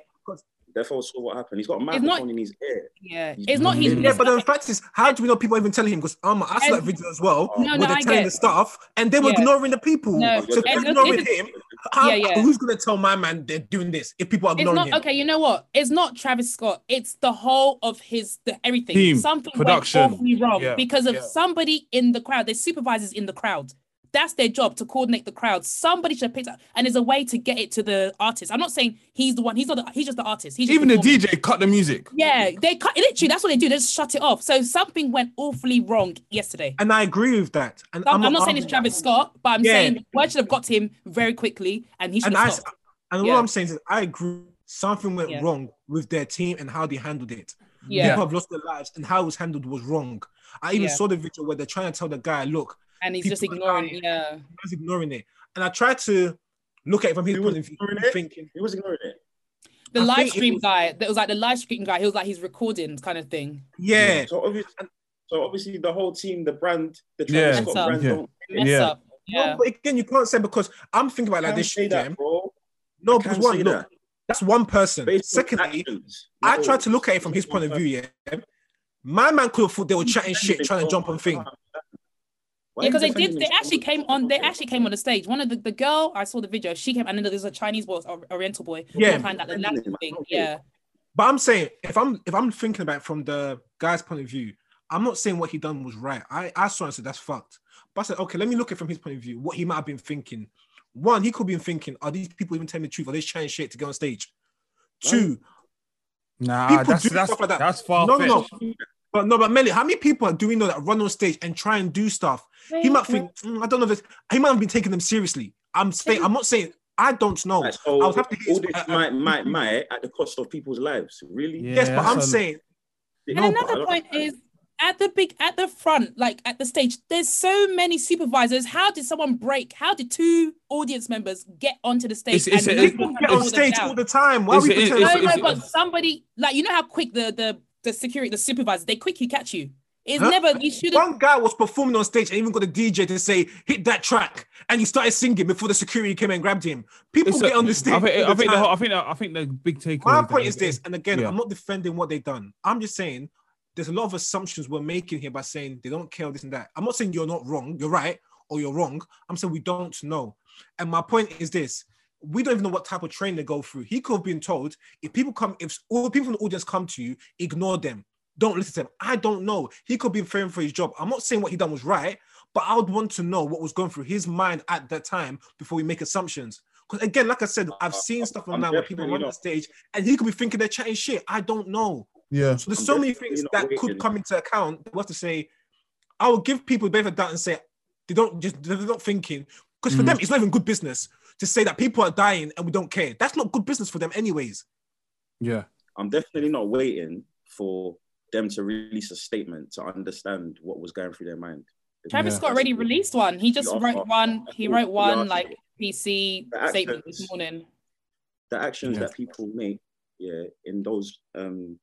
[SPEAKER 4] Therefore, saw what happened. He's got a microphone
[SPEAKER 3] not-
[SPEAKER 4] in his ear.
[SPEAKER 3] Yeah,
[SPEAKER 4] He's-
[SPEAKER 3] it's not his.
[SPEAKER 2] Yeah, but
[SPEAKER 3] not-
[SPEAKER 2] the fact is, how do we know people are even telling him? Because um, I saw that video as well.
[SPEAKER 4] No,
[SPEAKER 2] where
[SPEAKER 3] no,
[SPEAKER 2] they're
[SPEAKER 3] I
[SPEAKER 2] telling
[SPEAKER 3] get-
[SPEAKER 2] the staff, and they were
[SPEAKER 3] Yeah.
[SPEAKER 2] ignoring the people.
[SPEAKER 3] No,
[SPEAKER 2] so if they're
[SPEAKER 3] look,
[SPEAKER 2] ignoring
[SPEAKER 3] this is-
[SPEAKER 2] him, how,
[SPEAKER 3] Yeah, yeah.
[SPEAKER 2] who's gonna tell my man they're doing this if people are
[SPEAKER 3] It's
[SPEAKER 2] ignoring
[SPEAKER 3] not
[SPEAKER 2] him?
[SPEAKER 3] okay. You know what? It's not Travis Scott. It's the whole of his the everything.
[SPEAKER 1] Team,
[SPEAKER 3] Something
[SPEAKER 1] production.
[SPEAKER 3] went awfully wrong
[SPEAKER 1] Yeah,
[SPEAKER 3] because of
[SPEAKER 1] yeah.
[SPEAKER 3] somebody in the crowd. There's supervisors in the crowd. That's their job to coordinate the crowd. Somebody should have picked up, and there's a way to get it to the artist. I'm not saying he's the one. He's not. The, he's just the artist. He's just
[SPEAKER 1] Even the. DJ cut the music.
[SPEAKER 3] Yeah, they cut literally. That's what they do. They just shut it off. So something went awfully wrong yesterday.
[SPEAKER 2] And I agree with that. And
[SPEAKER 3] I'm, I'm not saying it's Travis Scott, but I'm
[SPEAKER 2] Yeah.
[SPEAKER 3] saying the word should have got to him very quickly, and he should
[SPEAKER 2] And
[SPEAKER 3] have
[SPEAKER 2] I, and
[SPEAKER 3] Yeah.
[SPEAKER 2] what I'm saying is, I agree. Something went
[SPEAKER 3] Yeah.
[SPEAKER 2] wrong with their team and how they handled it.
[SPEAKER 3] Yeah.
[SPEAKER 2] People have lost their lives, and how it was handled was wrong. I even
[SPEAKER 3] Yeah.
[SPEAKER 2] saw the video where they're trying to tell the guy, "Look,
[SPEAKER 3] and he's just ignoring.
[SPEAKER 2] dying.
[SPEAKER 3] Yeah,
[SPEAKER 2] he's ignoring it." And I tried to look at it from his
[SPEAKER 4] He
[SPEAKER 2] point
[SPEAKER 4] was
[SPEAKER 2] of view,
[SPEAKER 4] ignoring it?
[SPEAKER 2] thinking,
[SPEAKER 4] He was ignoring it.
[SPEAKER 3] the
[SPEAKER 2] I
[SPEAKER 3] live
[SPEAKER 2] think it
[SPEAKER 3] stream
[SPEAKER 2] was-
[SPEAKER 3] guy. That was like the live stream guy. He was like he's recording kind of thing.
[SPEAKER 2] "Yeah,
[SPEAKER 4] So obviously, so obviously, the whole team, the brand, the
[SPEAKER 1] Yeah.
[SPEAKER 4] Scott brand,
[SPEAKER 1] Yeah.
[SPEAKER 4] don't.
[SPEAKER 3] Mess
[SPEAKER 1] Yeah.
[SPEAKER 3] up. Yeah.
[SPEAKER 2] No, but again, you can't say because I'm thinking about like this.
[SPEAKER 4] say that, bro.
[SPEAKER 2] No,
[SPEAKER 4] I
[SPEAKER 2] because one, look,
[SPEAKER 4] that.
[SPEAKER 2] that's one person.
[SPEAKER 4] Based
[SPEAKER 2] Secondly,
[SPEAKER 4] actions.
[SPEAKER 2] I tried to look at it from his point of view. Yeah, my man could have thought they were chatting shit, trying to jump on thing.
[SPEAKER 4] Why
[SPEAKER 3] Yeah, because they did. They actually came on. They actually came on the stage. One of the, the girl I saw the video. She came, and then there's a Chinese boy, or Oriental boy.
[SPEAKER 2] Yeah.
[SPEAKER 3] behind that the
[SPEAKER 4] Defending
[SPEAKER 3] last thing.
[SPEAKER 4] okay.
[SPEAKER 3] Yeah,
[SPEAKER 2] But I'm saying if I'm if I'm thinking about it from the guy's point of view, I'm not saying what he done was right. I I saw and said that's fucked. But I said okay, let me look at it from his point of view. What he might have been thinking. One, he could be thinking, are these people even telling the truth? Are they trying shit to get on stage? Two,
[SPEAKER 1] Nah,
[SPEAKER 2] People
[SPEAKER 1] that's
[SPEAKER 2] do
[SPEAKER 1] that's
[SPEAKER 2] stuff like that.
[SPEAKER 1] that's far
[SPEAKER 2] No, no, no. But no, but Melly, how many people do we know that run on stage and try and do stuff? He might think, "Mm, I don't know if it's, he might have been taking them seriously. I'm saying, I'm not saying, I don't know.
[SPEAKER 4] Right, so
[SPEAKER 2] I would have to hear
[SPEAKER 4] all this
[SPEAKER 2] uh, uh,
[SPEAKER 4] might, might, might at the cost of people's lives. Really?
[SPEAKER 1] Yeah.
[SPEAKER 2] yes, but I'm
[SPEAKER 1] a-
[SPEAKER 2] saying,
[SPEAKER 3] And
[SPEAKER 2] No,
[SPEAKER 3] another point is at the big at the front, like at the stage, there's so many supervisors. How did someone break? How did two audience members get onto the stage?
[SPEAKER 1] It's- it's-
[SPEAKER 3] and
[SPEAKER 1] it-
[SPEAKER 2] people get on stage all the time. Why are we
[SPEAKER 1] It's- it-
[SPEAKER 2] pretending?
[SPEAKER 3] No,
[SPEAKER 1] it's-
[SPEAKER 3] no,
[SPEAKER 1] it's-
[SPEAKER 3] but somebody like you know how quick the the the security, the supervisor, they quickly catch you. It's
[SPEAKER 2] Huh?
[SPEAKER 3] never you shouldn't.
[SPEAKER 2] One guy was performing on stage and even got a DJ to say, hit that track. And he started singing before the security came and grabbed him. People
[SPEAKER 1] It's a-
[SPEAKER 2] get on the stage.
[SPEAKER 1] I think,
[SPEAKER 2] all
[SPEAKER 1] I
[SPEAKER 2] the
[SPEAKER 1] think the whole, I think the, I think the big takeaway.
[SPEAKER 2] My point is this, and again,
[SPEAKER 1] Yeah.
[SPEAKER 2] I'm not defending what they've done. I'm just saying there's a lot of assumptions we're making here by saying they don't care this and that. I'm not saying you're not wrong, you're right, or you're wrong. I'm saying we don't know. And my point is this: we don't even know what type of training they go through. He could have been told if people come, if all the people from the audience come to you, ignore them. Don't listen to them. I don't know. He could be fearing for his job. I'm not saying what he done was right, but I would want to know what was going through his mind at that time before we make assumptions. Because again, like I said, I've seen stuff
[SPEAKER 4] I'm
[SPEAKER 2] online where people
[SPEAKER 4] definitely
[SPEAKER 2] run the stage and he could be thinking they're chatting shit. I don't know.
[SPEAKER 1] Yeah.
[SPEAKER 2] So there's
[SPEAKER 4] I'm
[SPEAKER 2] so many things that could
[SPEAKER 4] waiting.
[SPEAKER 2] come into account. What to say? I would give people the benefit of the doubt and say they don't just they're not thinking because for
[SPEAKER 1] Mhm.
[SPEAKER 2] them it's not even good business to say that people are dying and we don't care. That's not good business for them, anyways.
[SPEAKER 1] Yeah.
[SPEAKER 4] I'm definitely not waiting for them to release a statement to understand what was going through their mind.
[SPEAKER 3] Travis
[SPEAKER 1] Yeah.
[SPEAKER 3] Scott already released one. He just wrote one. He wrote one like PC
[SPEAKER 4] The
[SPEAKER 3] statement this morning.
[SPEAKER 4] The actions
[SPEAKER 1] Yeah.
[SPEAKER 4] that people make, yeah, in those um,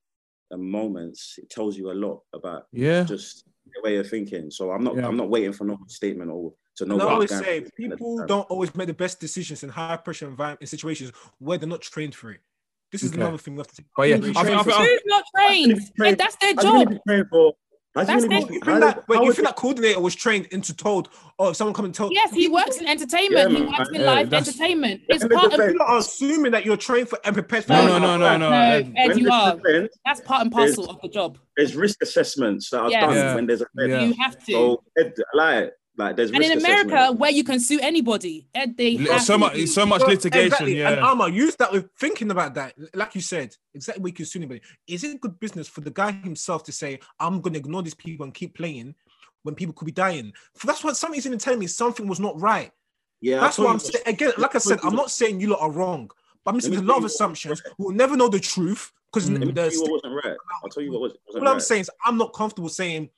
[SPEAKER 4] uh, moments, it tells you a lot about
[SPEAKER 1] Yeah.
[SPEAKER 4] just the way you're thinking. So I'm not,
[SPEAKER 1] Yeah.
[SPEAKER 4] I'm not waiting for no statement or to know.
[SPEAKER 2] And I always say
[SPEAKER 4] through at the
[SPEAKER 2] people don't always make the best decisions in high pressure environment in situations where they're not trained for it. This is
[SPEAKER 1] Okay.
[SPEAKER 2] another thing we have to take.
[SPEAKER 1] But yeah, I think, I think, I
[SPEAKER 3] Who's not trained?
[SPEAKER 4] How's trained?
[SPEAKER 3] And that's their
[SPEAKER 4] How's he gonna
[SPEAKER 3] job.
[SPEAKER 4] be trained for?
[SPEAKER 3] That's
[SPEAKER 4] gonna
[SPEAKER 3] their-
[SPEAKER 4] be-
[SPEAKER 2] You think that, wait, you
[SPEAKER 4] would
[SPEAKER 2] think that coordinator was trained into told, oh, if someone come and tell
[SPEAKER 3] Yes, he works in entertainment.
[SPEAKER 4] Yeah,
[SPEAKER 3] he works in
[SPEAKER 1] Yeah,
[SPEAKER 3] live entertainment. It's part of
[SPEAKER 4] defend-
[SPEAKER 2] People are assuming that you're trained for and prepared for
[SPEAKER 1] no,
[SPEAKER 2] it.
[SPEAKER 1] no, no, no, no.
[SPEAKER 3] No,
[SPEAKER 1] Ed.
[SPEAKER 3] Ed, you are.
[SPEAKER 4] an event,
[SPEAKER 3] That's part and parcel of the job.
[SPEAKER 4] there's risk assessments that are
[SPEAKER 3] Yeah.
[SPEAKER 4] done
[SPEAKER 1] Yeah.
[SPEAKER 4] when there's a event.
[SPEAKER 1] Yeah.
[SPEAKER 3] You have to.
[SPEAKER 4] So Ed, like, like there's
[SPEAKER 3] and in America,
[SPEAKER 4] assessment.
[SPEAKER 3] where you can sue anybody, Ed, they
[SPEAKER 1] Li-
[SPEAKER 3] have
[SPEAKER 1] So much,
[SPEAKER 3] do-
[SPEAKER 1] so much
[SPEAKER 2] Well,
[SPEAKER 1] litigation.
[SPEAKER 2] exactly. And
[SPEAKER 1] Yeah.
[SPEAKER 2] Alma, use that with thinking about that, like you said, exactly what you can sue anybody. Is it good business for the guy himself to say, I'm going to ignore these people and keep playing when people could be dying? For that's what somebody's even telling me something was not right.
[SPEAKER 4] yeah,
[SPEAKER 2] That's what I'm
[SPEAKER 4] you-
[SPEAKER 2] saying. Again, like I said, I'm not saying you lot are wrong, but I'm just making a lot of
[SPEAKER 4] tell you what-
[SPEAKER 2] assumptions. We'll never know the truth because
[SPEAKER 1] Mm.
[SPEAKER 4] Let
[SPEAKER 2] the
[SPEAKER 4] what wasn't right. I'll tell you what was- wasn't
[SPEAKER 2] What I'm saying is, I'm not comfortable saying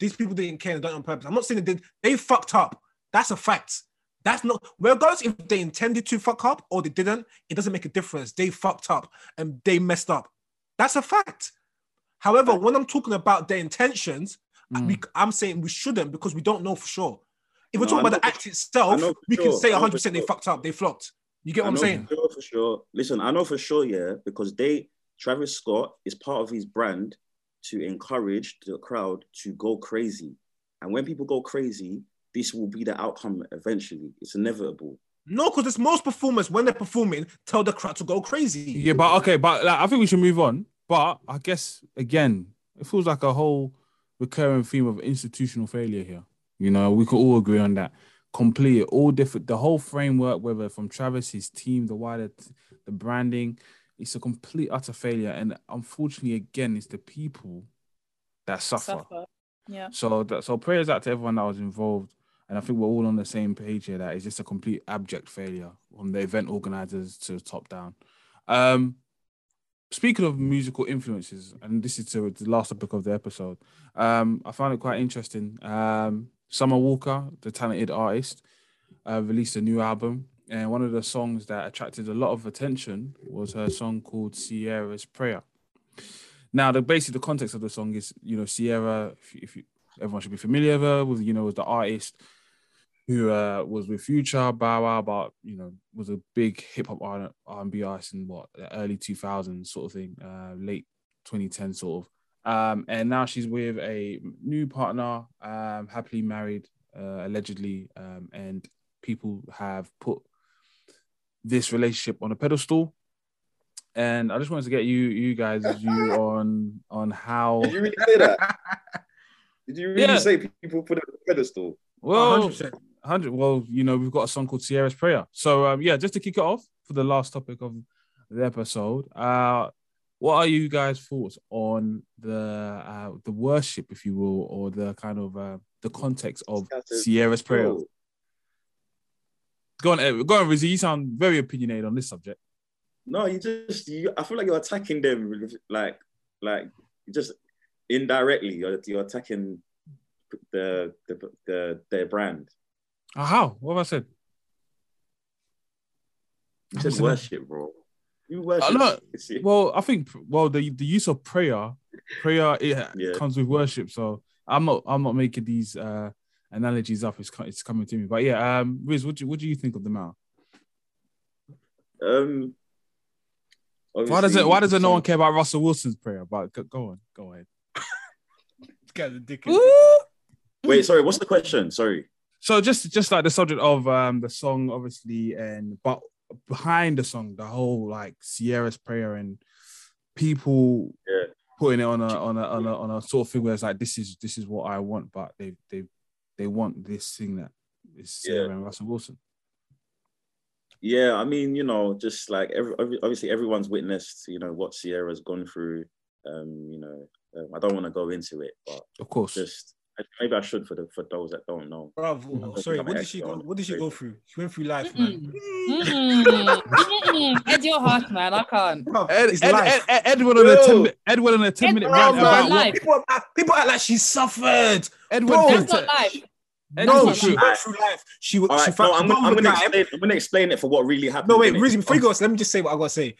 [SPEAKER 2] these people didn't care and done it on purpose. I'm not saying they did. They fucked up. That's a fact. That's not regardless if they intended to fuck up or they didn't. It doesn't make a difference. They fucked up and they messed up. That's a fact. However, when I'm talking about their intentions,
[SPEAKER 1] Mm.
[SPEAKER 2] we, I'm saying we shouldn't because we don't know for sure. If we're talking about the act
[SPEAKER 4] for-
[SPEAKER 2] itself, we can
[SPEAKER 4] sure.
[SPEAKER 2] say
[SPEAKER 4] know for
[SPEAKER 2] 100 percent they
[SPEAKER 4] sure.
[SPEAKER 2] fucked up. They flopped. You get what I'm saying?
[SPEAKER 4] For sure, for sure. Listen, I know for sure, yeah, because they Travis Scott is part of his brand to encourage the crowd to go crazy. And when people go crazy, this will be the outcome eventually. It's inevitable.
[SPEAKER 2] No, because it's most performers when they're performing tell the crowd to go crazy.
[SPEAKER 1] Yeah, but okay, but like, I think we should move on. But I guess again, it feels like a whole recurring theme of institutional failure here. You know, we could all agree on that. Complete all different, the whole framework, whether from Travis, his team, the wider, the branding, it's a complete utter failure. And unfortunately, again, it's the people that suffer.
[SPEAKER 3] suffer. Yeah.
[SPEAKER 1] So that so prayers out to everyone that was involved. And I think we're all on the same page here that it's just a complete abject failure from the event organizers to the top down. Um speaking of musical influences, and this is to the last topic of the episode, um, I found it quite interesting. Um Summer Walker, the talented artist, uh, released a new album. And one of the songs that attracted a lot of attention was her song called Ciara's Prayer. Now, the basically the context of the song is, you know, Ciara. If, if you, everyone should be familiar with her, with you know, was the artist who uh, was with Future, Bow Wow, but you know, was a big hip hop R and B artist in what the early 2000s sort of thing, uh, late 2010 sort of. Um, and now she's with a new partner, um, happily married, uh, allegedly, um, and people have put this relationship on a pedestal. And I just wanted to get you, you guys, view on on how.
[SPEAKER 4] Did you really say that? Did you really
[SPEAKER 1] Yeah.
[SPEAKER 4] say people put it on a pedestal?
[SPEAKER 1] Well,
[SPEAKER 2] 100%.
[SPEAKER 1] hundred. Well, you know, we've got a song called Ciara's Prayer. So um, yeah, just to kick it off for the last topic of the episode, uh, what are you guys' thoughts on the uh, the worship, if you will, or the kind of uh, the context of Ciara's prayer?
[SPEAKER 4] Bro,
[SPEAKER 1] Go on, go on, Rizzy. You sound very opinionated on this subject.
[SPEAKER 4] No, you just you, I feel like you're attacking them like like just indirectly. You're, you're attacking the, the the their brand.
[SPEAKER 1] Uh, how? What have I said?
[SPEAKER 4] You just
[SPEAKER 1] Listen.
[SPEAKER 4] worship, bro. You worship.
[SPEAKER 1] no.
[SPEAKER 4] It's-
[SPEAKER 1] Well, I think well the the use of prayer, prayer it
[SPEAKER 4] Yeah.
[SPEAKER 1] comes with worship. So I'm not I'm not making these uh analogies up. It's it's coming to me. But yeah, um, Riz, what do what do you think of the matter?
[SPEAKER 4] Um.
[SPEAKER 1] Why does it Why does it no one care about Russell Wilson's prayer? But go, go on, go ahead.
[SPEAKER 2] This guy's a dickhead.
[SPEAKER 4] Wait, sorry. What's the question? Sorry.
[SPEAKER 1] So just just like the subject of um the song, obviously, and but behind the song, the whole like Ciara's prayer and people
[SPEAKER 4] Yeah.
[SPEAKER 1] putting it on a on a on a on a sort of thing where it's like this is this is what I want, but they they they want this thing that is Ciara
[SPEAKER 4] Yeah.
[SPEAKER 1] and Russell Wilson.
[SPEAKER 4] Yeah, I mean, you know, just like every, obviously everyone's witnessed, you know, what Ciara's gone through. Um, you know, um, I don't want to go into it, but
[SPEAKER 1] Of course.
[SPEAKER 4] just maybe I should for the for those that don't know.
[SPEAKER 2] Bruv,
[SPEAKER 4] don't
[SPEAKER 2] sorry, what did she go? What did she go through? She went through life, man.
[SPEAKER 3] Mm-mm. Mm-mm. Ed, you're harsh, man. I can't.
[SPEAKER 2] Bruv,
[SPEAKER 1] Ed, Ed. Ed, Ed went on a 10 mi- Ed went on a 10 minute
[SPEAKER 3] Ed
[SPEAKER 1] rant
[SPEAKER 3] Brown,
[SPEAKER 1] about
[SPEAKER 3] man. Life.
[SPEAKER 2] people, act- people act like she suffered.
[SPEAKER 1] Ed
[SPEAKER 2] Bro,
[SPEAKER 1] went
[SPEAKER 3] That's
[SPEAKER 1] into-
[SPEAKER 3] not life.
[SPEAKER 1] Ed
[SPEAKER 2] no, she went through life. She,
[SPEAKER 4] All
[SPEAKER 2] she found
[SPEAKER 4] no, I'm, gonna- I'm gonna explain. I'm gonna explain it for what really happened.
[SPEAKER 2] No, wait,
[SPEAKER 4] innit?
[SPEAKER 2] Rizzy, before you go, let me just say what I gotta say.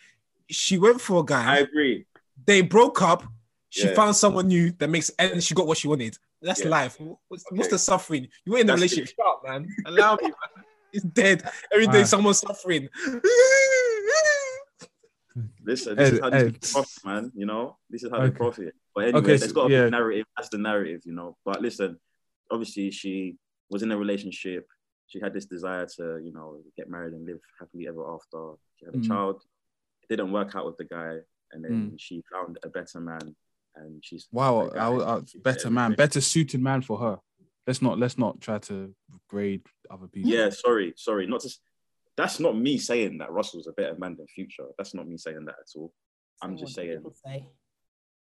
[SPEAKER 2] She went for a
[SPEAKER 4] I
[SPEAKER 2] guy.
[SPEAKER 4] I agree.
[SPEAKER 2] They broke up. She
[SPEAKER 4] Yeah.
[SPEAKER 2] found someone new that makes, and she got what she wanted. That's
[SPEAKER 4] Yeah.
[SPEAKER 2] life. What's, what's the suffering? You were in a relationship. Shut up, man. Allow me, man. It's dead. Every day
[SPEAKER 1] Alright.
[SPEAKER 2] someone's suffering.
[SPEAKER 4] Listen, this is how these
[SPEAKER 1] Ed.
[SPEAKER 4] people profit, man. You know, this is how
[SPEAKER 1] Okay.
[SPEAKER 4] they profit. But anyway,
[SPEAKER 1] Okay,
[SPEAKER 4] there's
[SPEAKER 1] so-
[SPEAKER 4] got to
[SPEAKER 1] yeah.
[SPEAKER 4] be a narrative. That's the narrative, you know. But listen, obviously, she was in a relationship. She had this desire to, you know, get married and live happily ever after. She had a
[SPEAKER 1] Mhm.
[SPEAKER 4] child. It didn't work out with the guy, and then she found a better man, and she's
[SPEAKER 1] Wow,
[SPEAKER 4] the
[SPEAKER 1] I, I,
[SPEAKER 4] she's
[SPEAKER 1] better man, better suited man for her. Let's not let's not try to grade other people.
[SPEAKER 4] Yeah, sorry, sorry. Not to. That's not me saying that Russell's a better man than Future. That's not me saying that at all. I'm
[SPEAKER 3] What
[SPEAKER 4] just saying
[SPEAKER 3] say?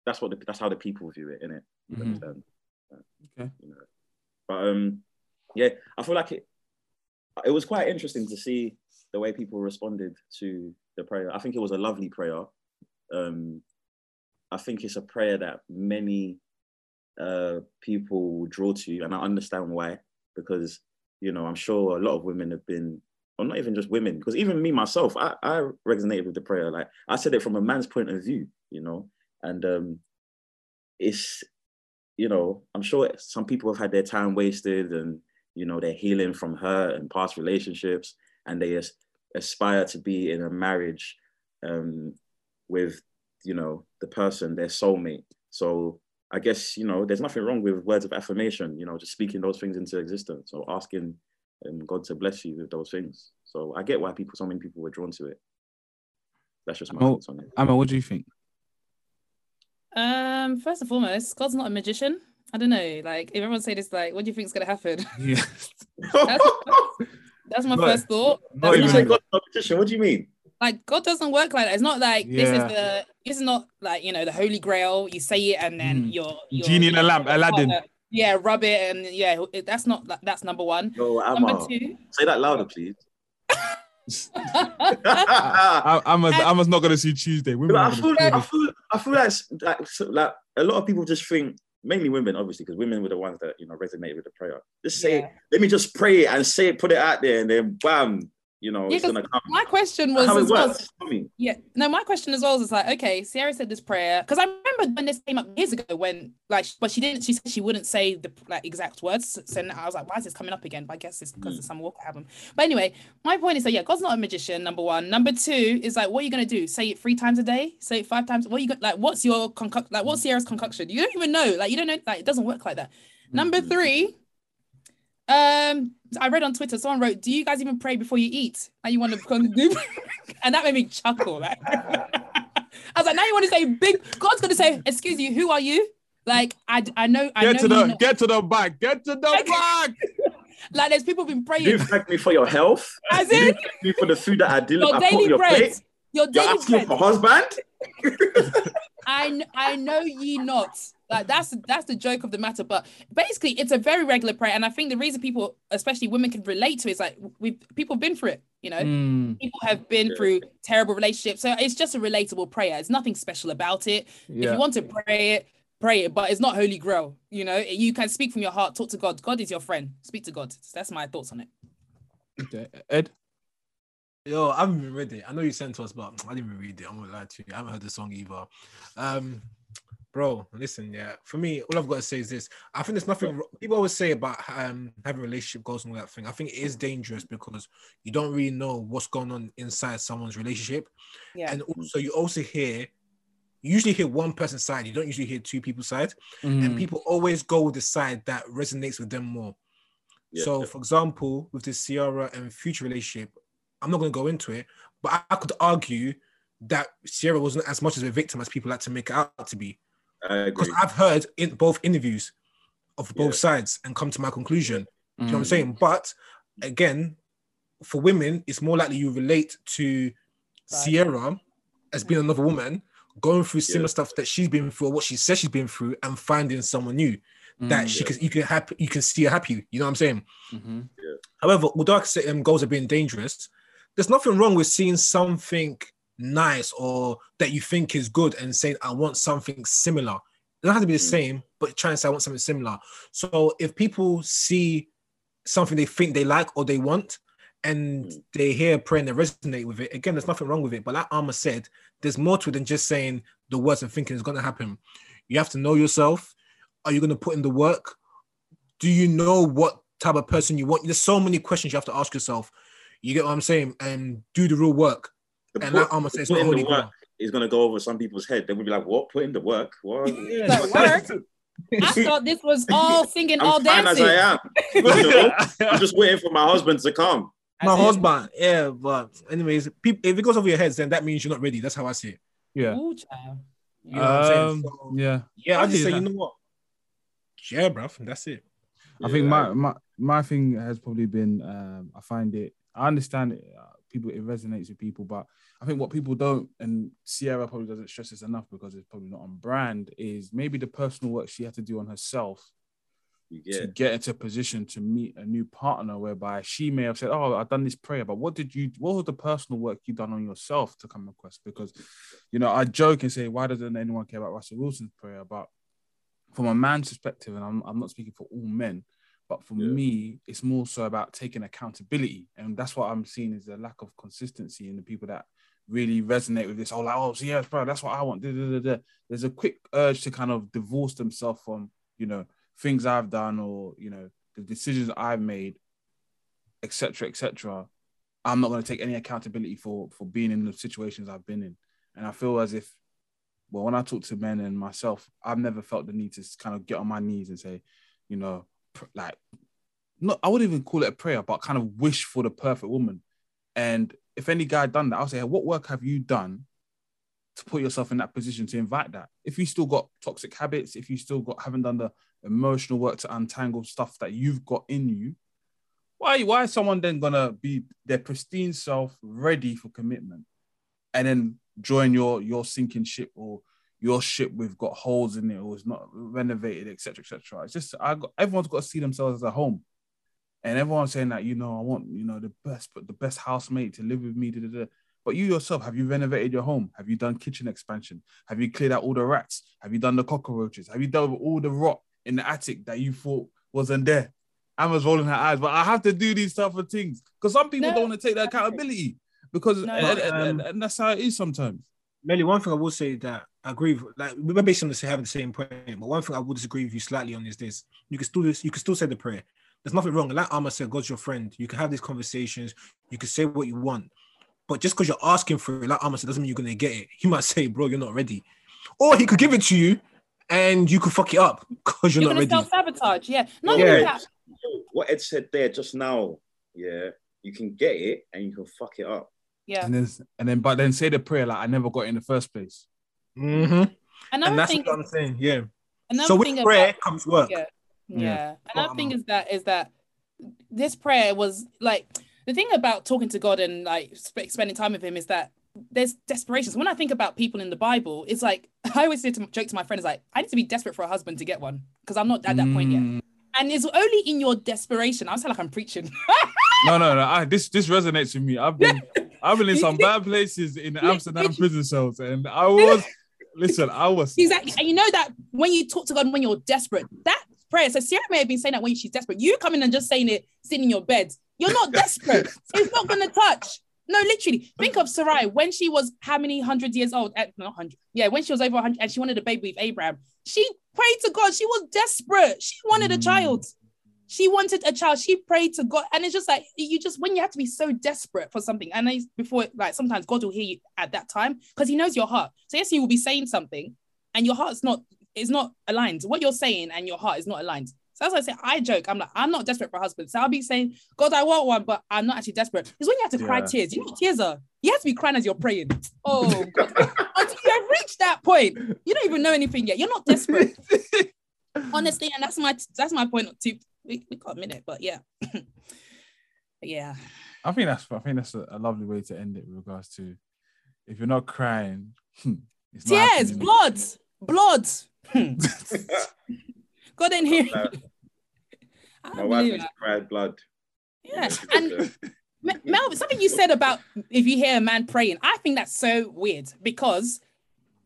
[SPEAKER 4] that's what the, that's how the people view it, innit? You
[SPEAKER 1] Mhm.
[SPEAKER 4] understand?
[SPEAKER 1] Okay.
[SPEAKER 4] You know. But um, yeah, I feel like it. It was quite interesting to see the way people responded to the prayer. I think it was a lovely prayer. Um, I think it's a prayer that many uh, people draw to, and I understand why. Because you know, I'm sure a lot of women have been, or not even just women, because even me myself, I, I resonated with the prayer. Like I said it from a man's point of view, you know, and um, it's you know, I'm sure some people have had their time wasted and, you know, they're healing from hurt and past relationships and they as- aspire to be in a marriage um, with, you know, the person, their soulmate. So I guess, you know, there's nothing wrong with words of affirmation, you know, just speaking those things into existence or asking um, God to bless you with those things. So I get why people, so many people were drawn to it. That's just my
[SPEAKER 1] Oh,
[SPEAKER 4] thoughts on it.
[SPEAKER 1] Emma, what do you think?
[SPEAKER 3] Um, first and foremost, God's not a magician. I don't know. Like, if everyone say this, like, what do you think is gonna happen?
[SPEAKER 1] Yeah.
[SPEAKER 3] That's my
[SPEAKER 1] Not-
[SPEAKER 3] first thought.
[SPEAKER 1] not
[SPEAKER 3] That's
[SPEAKER 4] When you
[SPEAKER 3] not-
[SPEAKER 4] say God's competition, what do you mean?
[SPEAKER 3] like God doesn't work like that. It's not like this is the this is not like you know the holy grail. You say it and then
[SPEAKER 1] Mm.
[SPEAKER 3] you're, you're
[SPEAKER 1] Genie in a lamp, Aladdin.
[SPEAKER 3] uh, Yeah, rub it and yeah, it- that's not that's number one.
[SPEAKER 4] Yo,
[SPEAKER 3] Number two,
[SPEAKER 4] say that louder, please.
[SPEAKER 1] I, I, Emma's, Emma's not gonna see Tuesday. Women
[SPEAKER 4] I feel, I feel, I feel like, like, so- like a lot of people just think, mainly women, obviously, because women were the ones that you know resonated with the prayer. Just say,
[SPEAKER 3] Yeah.
[SPEAKER 4] let me just pray and say it, put it out there, and then bam, you know,
[SPEAKER 3] Yeah,
[SPEAKER 4] it's gonna come.
[SPEAKER 3] my question was as well. Yeah, no, my question as well is like, okay, Ciara said this prayer because I remember when this came up years ago when like, but she didn't. She said she wouldn't say the like exact words. So now I was like, why is this coming up again? But I guess it's because
[SPEAKER 4] Mm.
[SPEAKER 3] of some Walker album. But anyway, my point is that yeah, God's not a magician. Number one. Number two is like, what are you gonna do? Say it three times a day? Say it five times? What you gonna like? What's your concoct? Like, what's Ciara's concoction? You don't even know. Like, you don't know. Like, it doesn't work like that. Number
[SPEAKER 4] Mhm.
[SPEAKER 3] three. Um, I read on Twitter, someone wrote, Do you guys even pray before you eat? And you want to become and that made me chuckle. Like I was like, now you want to say big God's gonna say, excuse you, who are you? Like I I know I
[SPEAKER 1] Get
[SPEAKER 3] know
[SPEAKER 1] to the
[SPEAKER 3] you know-
[SPEAKER 1] get to the back. Get to the
[SPEAKER 3] Okay.
[SPEAKER 1] back.
[SPEAKER 3] like there's people been praying
[SPEAKER 4] didn't thank me for your health.
[SPEAKER 3] as
[SPEAKER 4] You
[SPEAKER 3] in
[SPEAKER 4] didn't thank me for the food that I did.
[SPEAKER 3] your
[SPEAKER 4] I put
[SPEAKER 3] daily
[SPEAKER 4] your
[SPEAKER 3] bread.
[SPEAKER 4] plate.
[SPEAKER 3] Your
[SPEAKER 4] You're
[SPEAKER 3] daily
[SPEAKER 4] asking
[SPEAKER 3] bread.
[SPEAKER 4] for husband.
[SPEAKER 3] I kn- I know ye not. Like that's that's the joke of the matter. But basically, it's a very regular prayer, and I think the reason people, especially women, can relate to it is like we people have been through it. You know,
[SPEAKER 1] Mm,
[SPEAKER 3] people have been
[SPEAKER 4] Yeah.
[SPEAKER 3] through terrible relationships, so it's just a relatable prayer. There's nothing special about it. If you want to pray it, pray it, but it's not holy grail. You know, you can speak from your heart, talk to God. God is your friend. Speak to God. That's my thoughts on it.
[SPEAKER 1] Okay. Ed.
[SPEAKER 2] Yo, I haven't even read it. I know you sent to us, but I didn't even read it. I'm gonna lie to you. I haven't heard the song either. Um, bro, listen, yeah. For me, all I've got to say is this. I think there's nothing people always say about um having relationship goals and all that thing. I think it is dangerous because you don't really know what's going on inside someone's relationship.
[SPEAKER 3] Yeah.
[SPEAKER 2] And also you also hear you usually hear one person's side, you don't usually hear two people's side. and
[SPEAKER 1] Mm,
[SPEAKER 2] people always go with the side that resonates with them more.
[SPEAKER 4] Yeah.
[SPEAKER 2] So, for example, with the Ciara and Future relationship, I'm not going to go into it, but I, I could argue that Ciara wasn't as much of a victim as people like to make it out to be.
[SPEAKER 4] I
[SPEAKER 2] Because. I've heard in both interviews of both
[SPEAKER 4] Yeah.
[SPEAKER 2] sides and come to my conclusion. Do you know what I'm
[SPEAKER 1] mm,
[SPEAKER 2] saying? But again, for women, it's more likely you relate to
[SPEAKER 3] Right.
[SPEAKER 2] Ciara as being another woman going through similar
[SPEAKER 4] Yeah.
[SPEAKER 2] stuff that she's been through or what she says she's been through and finding someone new that
[SPEAKER 1] mm,
[SPEAKER 2] she can you can happy you can see her happy. You know what I'm saying?
[SPEAKER 1] mhm.
[SPEAKER 2] However, although I could say um, goals are being dangerous, there's nothing wrong with seeing something nice or that you think is good and saying I want something similar. It doesn't have to be the
[SPEAKER 4] Mm.
[SPEAKER 2] same, but try and say I want something similar. So if people see something they think they like or they want, and
[SPEAKER 4] Mm.
[SPEAKER 2] they hear prayer and they resonate with it, again, there's nothing wrong with it. But like Arma said, there's more to it than just saying the words and thinking it's gonna happen. You have to know yourself. Are you gonna put in the work? Do you know what type of person you want? There's so many questions you have to ask yourself. You get what I'm saying? And do the real work.
[SPEAKER 4] The
[SPEAKER 2] And
[SPEAKER 4] put-
[SPEAKER 2] like Arma said, it's
[SPEAKER 4] put
[SPEAKER 2] not
[SPEAKER 4] the
[SPEAKER 2] holy
[SPEAKER 4] work
[SPEAKER 2] grail.
[SPEAKER 4] is gonna go over some people's head. They would be like, "What? Put in the work? What?"
[SPEAKER 3] Like, work? I thought this was all singing, all
[SPEAKER 4] I'm fine
[SPEAKER 3] dancing.
[SPEAKER 4] as I am. I'm just waiting for my husband to come.
[SPEAKER 2] My
[SPEAKER 3] As in-
[SPEAKER 2] husband, yeah, but anyways, if it goes over your heads, then that means you're not ready. That's how I see it.
[SPEAKER 1] yeah.
[SPEAKER 3] Ooh, child.
[SPEAKER 2] You know what I'm saying?
[SPEAKER 1] Um,
[SPEAKER 2] So,
[SPEAKER 1] yeah.
[SPEAKER 2] yeah, I
[SPEAKER 1] I
[SPEAKER 2] just say,
[SPEAKER 1] that.
[SPEAKER 2] you know what? Yeah, bruv, that's it.
[SPEAKER 1] I think my, my my thing has probably been um, I find it I understand it uh, people it resonates with people but I think what people don't and Ciara probably doesn't stress this enough because it's probably not on brand is maybe the personal work she had to do on herself
[SPEAKER 4] you
[SPEAKER 1] to
[SPEAKER 4] get
[SPEAKER 1] get into a position to meet a new partner whereby she may have said oh I've done this prayer but what did you what was the personal work you done on yourself to come across? Because you know I joke and say why doesn't anyone care about Russell Wilson's prayer? But from a man's perspective, and I'm, I'm not speaking for all men, but for
[SPEAKER 4] Yeah.
[SPEAKER 1] me, it's more so about taking accountability. And that's what I'm seeing is the lack of consistency in the people that really resonate with this. Oh, like, oh, so yes, bro, that's what I want. Da, da, da. There's a quick urge to kind of divorce themselves from, you know, things I've done or, you know, the decisions I've made, etc., etc. I'm not going to take any accountability for for being in the situations I've been in. And I feel as if well, when I talk to men and myself, I've never felt the need to kind of get on my knees and say, you know, like, not I wouldn't even call it a prayer, but kind of wish for the perfect woman. And if any guy done that, I'll say, what work have you done to put yourself in that position to invite that? If you still got toxic habits, if you still got haven't done the emotional work to untangle stuff that you've got in you, why why is someone then gonna be their pristine self ready for commitment and then join your your sinking ship or your ship we've got holes in it or it's not renovated, etc. etc. It's just I got everyone's got to see themselves as a home. And everyone's saying that, you know, I want, you know, the best, but the best housemate to live with me. Da, da, da. But you yourself, have you renovated your home? Have you done kitchen expansion? Have you cleared out all the rats? Have you done the cockroaches? Have you dealt with all the rot in the attic that you thought wasn't there? Emma's rolling her eyes, but I have to do these type of things because some people
[SPEAKER 3] No.
[SPEAKER 1] don't want to take the accountability because
[SPEAKER 3] No.
[SPEAKER 1] and, and- and-
[SPEAKER 2] Um,
[SPEAKER 1] and that's how it is sometimes.
[SPEAKER 2] Melly, one thing I will say that I agree with, like we're basically on the having the same point, but one thing I will disagree with you slightly on is this: you can still this, you can still say the prayer. There's nothing wrong. Like Amma said, God's your friend. You can have these conversations. You can say what you want, but just because you're asking for it, like Amma said, doesn't mean you're gonna get it. He might say, "Bro, you're not ready," or he could give it to you, and you could fuck it up because you're,
[SPEAKER 3] You're
[SPEAKER 2] not
[SPEAKER 3] gonna
[SPEAKER 2] ready.
[SPEAKER 3] self sabotage. Yeah. Not
[SPEAKER 2] Yeah.
[SPEAKER 3] only that.
[SPEAKER 4] what Ed said there just now. Yeah, you can get it and you can fuck it up.
[SPEAKER 3] Yeah.
[SPEAKER 1] And then and then but then say the prayer like I never got it in the first place.
[SPEAKER 2] Mhm. And
[SPEAKER 3] Another
[SPEAKER 2] that's
[SPEAKER 3] thing.
[SPEAKER 2] what I'm saying. Yeah.
[SPEAKER 3] Another
[SPEAKER 2] So with
[SPEAKER 3] thing
[SPEAKER 2] prayer
[SPEAKER 3] about,
[SPEAKER 2] comes work.
[SPEAKER 3] Yeah.
[SPEAKER 1] Yeah.
[SPEAKER 3] Yeah. Another
[SPEAKER 2] Well,
[SPEAKER 3] thing is that is that this prayer was like the thing about talking to God and like sp- spending time with Him is that there's desperation. So when I think about people in the Bible, it's like I always say to joke to my friends, like I need to be desperate for a husband to get one because I'm not at that point yet.
[SPEAKER 1] Mm.
[SPEAKER 3] And it's only in your desperation. I sound like I'm preaching.
[SPEAKER 1] No, no, no. I, this this resonates with me. I've been I've been in some bad places in the Amsterdam prison cells, and I was listen. I was
[SPEAKER 3] exactly. And you know that when you talk to God when you're desperate, that prayer. So Ciara may have been saying that when she's desperate. You come in and just saying it sitting in your bed. You're not desperate. it's not gonna touch. No, literally. Think of Sarai when she was how many hundred years old? Eh, Not hundred. Yeah, when she was over hundred and she wanted a baby with Abraham. She prayed to God. She was desperate. She wanted a
[SPEAKER 1] Mm.
[SPEAKER 3] child. She wanted a child. She prayed to God, and it's just like you just when you have to be so desperate for something, and then before like sometimes God will hear you at that time because He knows your heart. So yes, you will be saying something, and your heart's not is not aligned. What you're saying and your heart is not aligned. So as I say I joke. I'm like I'm not desperate for a husband. So I'll be saying God, I want one, but I'm not actually desperate. Because when you have to cry tears, you know what tears are. You have to be crying as you're praying. Oh God. Until you have reached that point, you don't even know anything yet. You're not desperate honestly and that's my that's my point too we, we got a minute but yeah. Yeah.
[SPEAKER 1] I think that's I think that's a, a lovely way to end it with regards to if you're not crying, it's not
[SPEAKER 3] tears blood blood. God in here I
[SPEAKER 4] My
[SPEAKER 3] don't
[SPEAKER 4] wife
[SPEAKER 3] believe
[SPEAKER 4] has cried blood.
[SPEAKER 3] yeah. And Me- Mel, something you said about if you hear a man praying, I think that's so weird because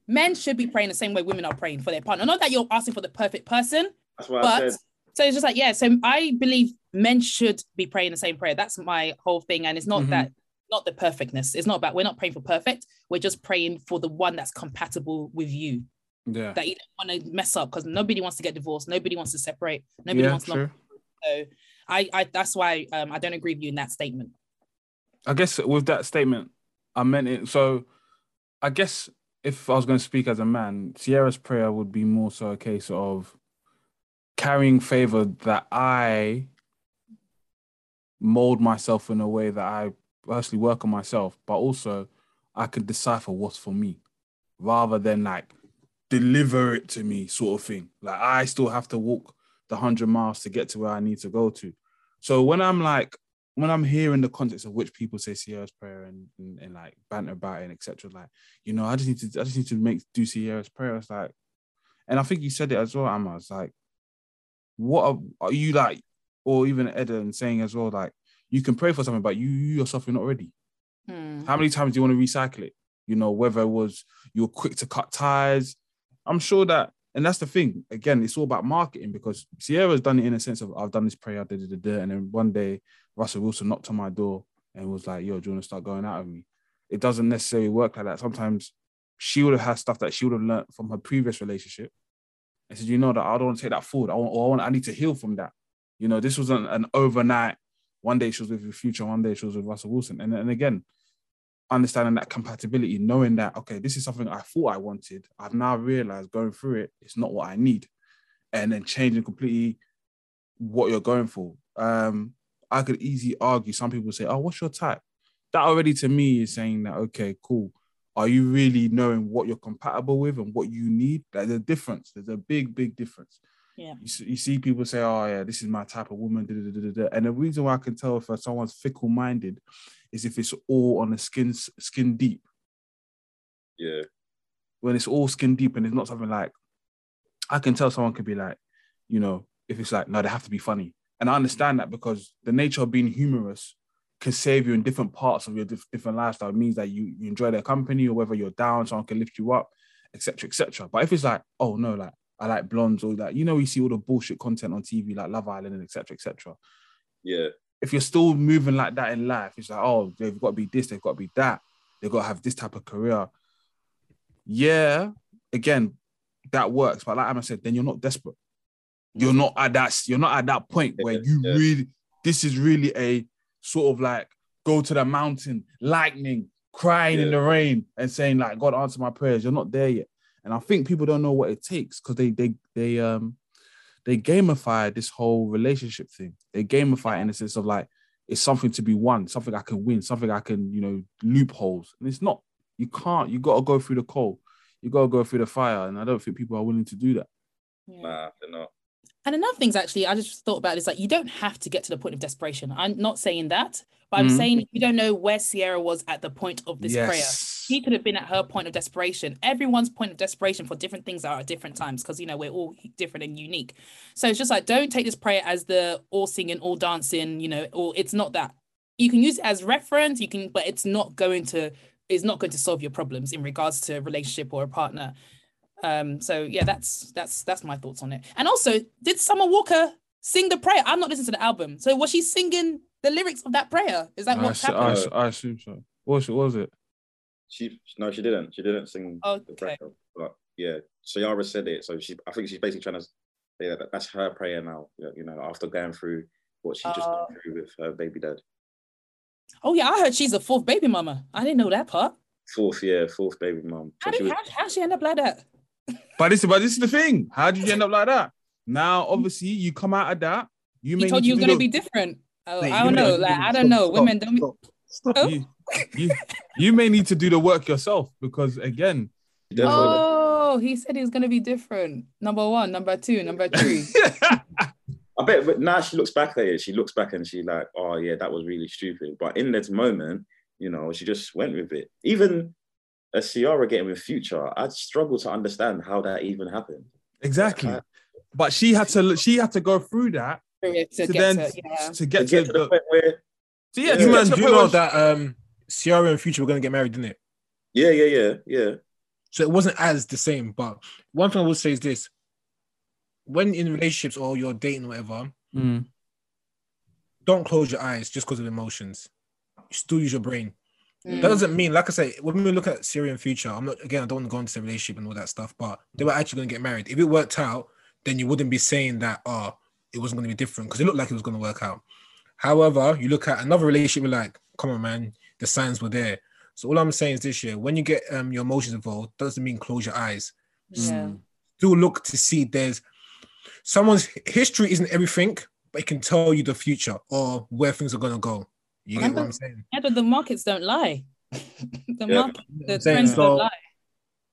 [SPEAKER 3] men should be praying the same way women are praying for their partner. Not that you're asking for the perfect person,
[SPEAKER 4] That's why I
[SPEAKER 3] but
[SPEAKER 4] said
[SPEAKER 3] so it's just like yeah so i believe men should be praying the same prayer. That's my whole thing. And it's not
[SPEAKER 1] Mhm.
[SPEAKER 3] that not the perfectness. It's not about we're not praying for perfect. We're just praying for the one that's compatible with you.
[SPEAKER 1] Yeah.
[SPEAKER 3] that you don't want to mess up because nobody wants to get divorced. Nobody wants to separate. Nobody
[SPEAKER 1] yeah,
[SPEAKER 3] wants
[SPEAKER 1] true.
[SPEAKER 3] so I, I that's why um, i don't agree with you in that statement.
[SPEAKER 1] I guess with that statement, I meant it. So I guess if I was going to speak as a man, Ciara's prayer would be more so a case of carrying favor that I mold myself in a way that I personally work on myself, but also I can decipher what's for me rather than like deliver it to me sort of thing. Like I still have to walk the 100 miles to get to where I need to go to. So when I'm like, when I'm hearing the context of which people say Ciara's prayer and, and, and like banter about it and etc. Like, you know, I just need to I just need to make do Ciara's prayer. It's like, and I think you said it as well, Amma. It's like, what are, are you like, or even Eden saying as well, like, you can pray for something, but you, you yourself you're not ready.
[SPEAKER 3] Hmm.
[SPEAKER 1] How many times do you want to recycle it? You know, whether it was you're quick to cut ties. I'm sure that, and that's the thing. Again, it's all about marketing because Ciara's done it in a sense of I've done this prayer, da, da, da, da, and then one day Russell Wilson knocked on my door and was like, "Yo, do you want to start going out with me?" It doesn't necessarily work like that. Sometimes she would have had stuff that she would have learned from her previous relationship, and said, "You know that I don't want to take that forward. I want, I want, I need to heal from that." You know, this wasn't an overnight. One day she was with future, one day she was with Russell Wilson, and and again, understanding that compatibility, knowing that okay, this is something I thought I wanted. I've now realized going through it, it's not what I need, and then changing completely what you're going for. Um, I could easily argue. Some people say, "Oh, what's your type?" That already to me is saying that okay, cool. Are you really knowing what you're compatible with and what you need? There's a difference. There's a big, big difference.
[SPEAKER 3] Yeah.
[SPEAKER 1] You see, you see people say, "Oh, yeah, this is my type of woman." da, da, da, da, da. And the reason why I can tell if someone's fickle-minded is if it's all on the skin, skin deep.
[SPEAKER 4] yeah,
[SPEAKER 1] When it's all skin deep and it's not something like, I can tell someone could be like, you know, if it's like, no, they have to be funny. And I understand that because the nature of being humorous can save you in different parts of your diff- different lifestyle. It means that you, you enjoy their company or whether you're down, someone can lift you up, etc., etc. But if it's like, oh no, like I like blondes or like, you know, you see all the bullshit content on TV like Love Island and etc., etc.
[SPEAKER 4] yeah,
[SPEAKER 1] If you're still moving like that in life, it's like, oh, they've got to be this, they've got to be that, they've got to have this type of career. Yeah, again, that works. But like I said, then you're not desperate. You're mm. not at that. You're not at that point where
[SPEAKER 4] Yeah,
[SPEAKER 1] you
[SPEAKER 4] yeah.
[SPEAKER 1] really. This is really a sort of like go to the mountain, lightning, crying in the rain, and saying like, "God answer my prayers." You're not there yet, and I think people don't know what it takes because they they they um they gamify this whole relationship thing. They gamify it in the sense of like it's something to be won, something I can win, something I can you know loopholes, and it's not. You can't. You got to go through the coal. You got to go through the fire, and I don't think people are willing to do that.
[SPEAKER 3] Yeah.
[SPEAKER 4] nah, they're not.
[SPEAKER 3] And another thing's actually, I just thought about is like you don't have to get to the point of desperation. I'm not saying that, but I'm
[SPEAKER 1] Mhm.
[SPEAKER 3] saying you don't know where Ciara was at the point of this prayer. She could have been at her point of desperation. Everyone's point of desperation for different things are at different times because you know we're all different and unique. So it's just like don't take this prayer as the all singing, all dancing, you know, or it's not that. You can use it as reference, you can, but it's not going to it's not going to solve your problems in regards to a relationship or a partner. Um, so yeah, that's that's that's my thoughts on it. And also, did Summer Walker sing the prayer? I'm not listening to the album. So was she singing the lyrics of that prayer? Is that
[SPEAKER 1] what
[SPEAKER 3] what's
[SPEAKER 1] assu- I, I assume so. What was it?
[SPEAKER 4] She no, she didn't. She didn't sing the
[SPEAKER 3] Okay.
[SPEAKER 4] prayer. But yeah, Ciara said it. So she, I think she's basically trying to say that that's her prayer now. You know, after going through what she just
[SPEAKER 3] Oh.
[SPEAKER 4] gone through with her baby dad.
[SPEAKER 3] Oh yeah, I heard she's a fourth baby mama. I didn't know that part.
[SPEAKER 4] Fourth, yeah, fourth baby mum.
[SPEAKER 3] How
[SPEAKER 4] So she was,
[SPEAKER 3] how, how she end up like that?
[SPEAKER 1] But this, but this is the thing. How did you end up like that? Now, obviously, you come out of that. You
[SPEAKER 3] He told you
[SPEAKER 1] to
[SPEAKER 3] was gonna
[SPEAKER 1] the-
[SPEAKER 3] be different. Oh,
[SPEAKER 2] Wait,
[SPEAKER 3] I don't know. Like I don't know.
[SPEAKER 2] stop,
[SPEAKER 3] Women don't.
[SPEAKER 2] stop, stop.
[SPEAKER 3] Oh.
[SPEAKER 1] you, you, you may need to do the work yourself because again,
[SPEAKER 4] definitely.
[SPEAKER 3] Oh, he said he's gonna be different. Number one, number two, number three.
[SPEAKER 4] I bet, but now she looks back at it. She looks back and she like, oh yeah, that was really stupid. But in that moment, you know, she just went with it. Even a Ciara getting with Future, I struggle to understand how that even happened.
[SPEAKER 1] exactly. But she had to, she had to go through that
[SPEAKER 3] to
[SPEAKER 1] to,
[SPEAKER 3] get
[SPEAKER 1] then
[SPEAKER 3] to, yeah.
[SPEAKER 1] to
[SPEAKER 4] To
[SPEAKER 1] get
[SPEAKER 4] get
[SPEAKER 1] to,
[SPEAKER 4] to the
[SPEAKER 1] the,
[SPEAKER 4] point where,
[SPEAKER 1] so yeah,
[SPEAKER 4] Yeah.
[SPEAKER 2] You man, do you know
[SPEAKER 1] where
[SPEAKER 2] that um Ciara and Future were gonna get married, didn't it?
[SPEAKER 4] yeah, yeah, yeah, yeah.
[SPEAKER 2] So it wasn't as the same. But one thing I will say is this: when in relationships or you're dating or whatever,
[SPEAKER 1] Mm.
[SPEAKER 2] don't close your eyes just because of emotions. You still use your brain.
[SPEAKER 3] Mm.
[SPEAKER 2] That doesn't mean, like I say, when we look at Syrian future, I'm not again, I don't want to go into the relationship and all that stuff, but they were actually gonna get married. If it worked out, then you wouldn't be saying that, oh, it wasn't gonna be different because it looked like it was gonna work out. However, you look at another relationship, you're like, come on, man, the signs were there. So all I'm saying is this year, when you get um your emotions involved, doesn't mean close your eyes.
[SPEAKER 3] Yeah.
[SPEAKER 2] Still look to see there's someone's history isn't everything, but it can tell you the future or where things are gonna go. You get what I'm saying?
[SPEAKER 3] Yeah, but the markets don't lie. the
[SPEAKER 4] Yeah.
[SPEAKER 3] market, the
[SPEAKER 2] saying,
[SPEAKER 3] trends
[SPEAKER 2] so-
[SPEAKER 3] don't lie.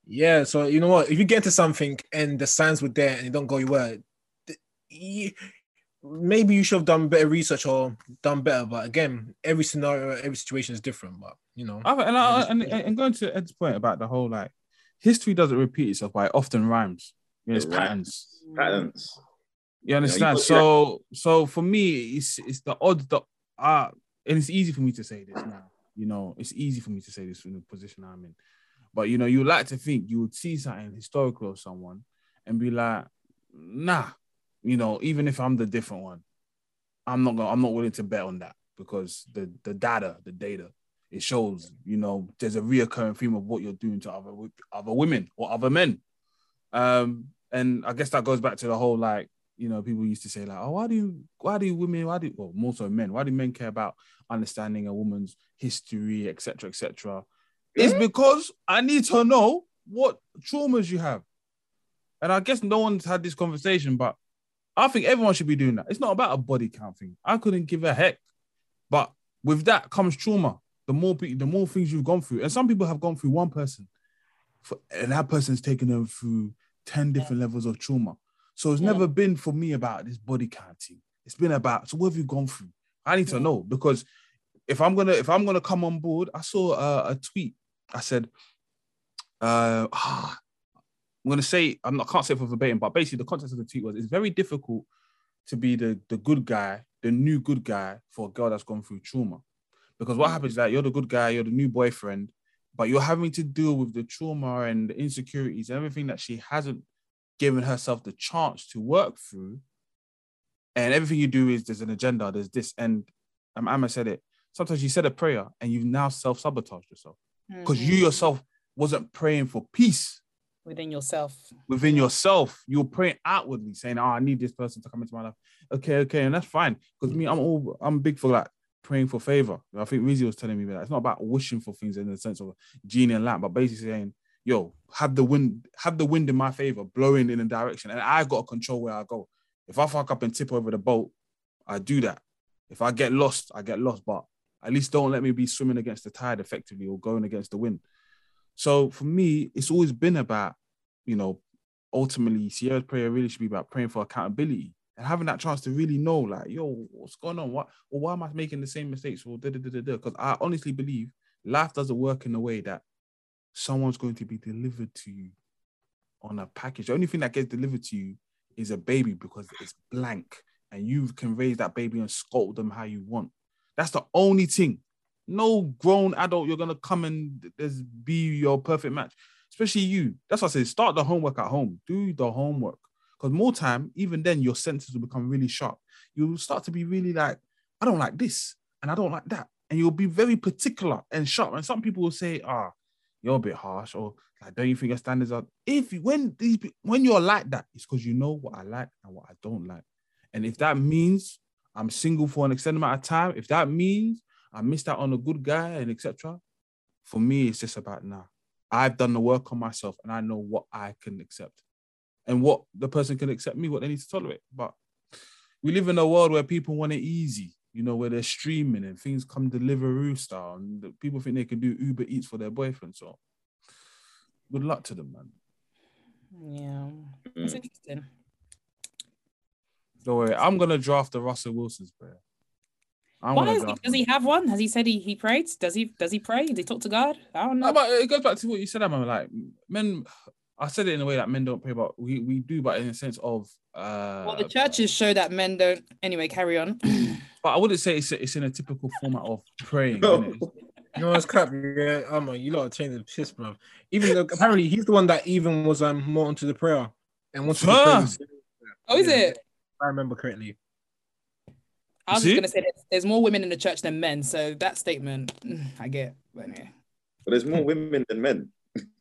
[SPEAKER 2] Yeah, so you know what? If you get into something and the signs were there and you don't go your way, you- maybe you should have done better research or done better. But again, every scenario, every situation is different. But you know,
[SPEAKER 1] I, and, I, and, and going to Ed's point about the whole like history doesn't repeat itself, but it often rhymes. You know, it's
[SPEAKER 4] It rhymes.
[SPEAKER 1] patterns.
[SPEAKER 4] Patterns.
[SPEAKER 1] You understand?
[SPEAKER 4] got-
[SPEAKER 1] so, so for me, it's it's the odds that are, and it's easy for me to say this now. You know, it's easy for me to say this from the position I'm in. But you know, you like to think you would see something historical of someone and be like, nah, you know, even if I'm the different one, I'm not gonna, I'm not willing to bet on that because the the data, the data, it shows, you know, there's a reoccurring theme of what you're doing to other other women or other men. Um, and I guess that goes back to the whole like, you know, people used to say like, oh, why do you, why do women, why do, well, more so men, why do men care about understanding a woman's history, etc., etc. It's because I need to know what traumas you have. And I guess no one's had this conversation, but I think everyone should be doing that. It's not about a body count thing. I couldn't give a heck. But with that comes trauma. The more pe- the more things you've gone through, and some people have gone through one person, for, and that person's taken them through ten different levels of trauma. So it's
[SPEAKER 3] Yeah.
[SPEAKER 1] never been for me about this body counting. It's been about so what have you gone through? I need to know because if I'm gonna if I'm gonna come on board, I saw a, a tweet. I said, uh, ah, I'm gonna say I'm not, I can't say it for verbatim, but basically the context of the tweet was it's very difficult to be the the good guy, the new good guy for a girl that's gone through trauma. Because what happens is that you're the good guy, you're the new boyfriend, but you're having to deal with the trauma and the insecurities, everything that she hasn't given herself the chance to work through. And everything you do is there's an agenda, there's this. And um, Amma said it. Sometimes you said a prayer and you've now self-sabotaged yourself because you
[SPEAKER 3] Mhm.
[SPEAKER 1] yourself wasn't praying for peace
[SPEAKER 3] within yourself.
[SPEAKER 1] within yourself. You're praying outwardly, saying, "Oh, I need this person to come into my life." Okay, okay, and that's fine. Because me, I'm all I'm big for like praying for favor. I think Rizzy was telling me that it's not about wishing for things in the sense of genie and lamp, but basically saying, "Yo, have the wind, have the wind in my favor, blowing in a direction, and I got to control where I go. If I fuck up and tip over the boat, I do that. If I get lost, I get lost, but at least don't let me be swimming against the tide effectively or going against the wind." So for me, it's always been about, you know, ultimately Ciara's prayer really should be about praying for accountability and having that chance to really know, like, yo, what's going on? What or why am I making the same mistakes? Or da da da da da? Because I honestly believe life doesn't work in a way that someone's going to be delivered to you on a package. The only thing that gets delivered to you is a baby because it's blank and you can raise that baby and scold them how you want. That's the only thing. No grown adult, you're gonna come and be your perfect match, especially you. That's why I say start the homework at home. Do the homework because more time, even then, your senses will become really sharp. You'll start to be really like, I don't like this and I don't like that, and you'll be very particular and sharp. And some people will say, ah, you're a bit harsh, or like, don't you think your standards are? If when these when you're like that, it's because you know what I like and what I don't like. And if that means I'm single for an extended amount of time, if that means I missed out on a good guy and etc., for me, it's just about now. I've done the work on myself and I know what I can accept and what the person can accept me, what they need to tolerate. But we live in a world where people want it easy, you know, where they're streaming and things come Deliveroo style, and the people think they can do Uber Eats for their boyfriend. So good luck to them, man.
[SPEAKER 3] Yeah, it's
[SPEAKER 4] Mm.
[SPEAKER 3] interesting.
[SPEAKER 1] Don't worry, I'm gonna draft the Russell Wilson's player. I'm
[SPEAKER 3] Why
[SPEAKER 1] gonna
[SPEAKER 3] is he,
[SPEAKER 1] draft
[SPEAKER 3] does he have one? Has he said he, he prayed? Does he does he pray? Does he talk to God? I don't
[SPEAKER 1] No,
[SPEAKER 3] know.
[SPEAKER 1] but it goes back to what you said, man. Like men, I said it in a way that men don't pray, but we, we do, but in a sense of uh.
[SPEAKER 3] well, the churches show that men don't. Anyway, carry on.
[SPEAKER 1] But I wouldn't say it's it's in a typical format of praying.
[SPEAKER 4] No.
[SPEAKER 2] You know, it's crap. Yeah, oh man, you lot are changing the piss, bro. Even though apparently he's the one that even was um more onto the prayer and wanted to pray.
[SPEAKER 1] Huh?
[SPEAKER 3] oh, is
[SPEAKER 2] Yeah.
[SPEAKER 3] it?
[SPEAKER 2] If I remember correctly.
[SPEAKER 3] I was
[SPEAKER 1] You
[SPEAKER 3] just gonna say there's, there's more women in the church than men, so that statement mm, I get. But anyway.
[SPEAKER 4] But there's more women than men.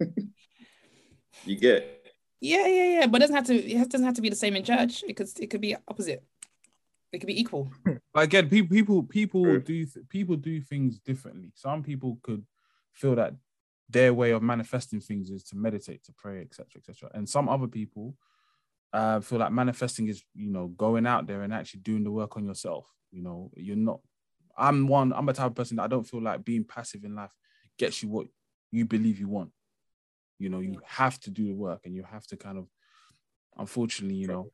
[SPEAKER 4] you get
[SPEAKER 3] Yeah, yeah, yeah. But it doesn't have to. It doesn't have to be the same in church. It could. It could be opposite. It could be equal.
[SPEAKER 1] But again, people people people
[SPEAKER 4] True.
[SPEAKER 1] do th- people do things differently. Some people could feel that their way of manifesting things is to meditate, to pray, etc., etc. And some other people uh, feel like manifesting is you know going out there and actually doing the work on yourself. You know, you're not. I'm one. I'm a type of person that I don't feel like being passive in life gets you what you believe you want. You know, you have to do the work, and you have to kind of, unfortunately, you know,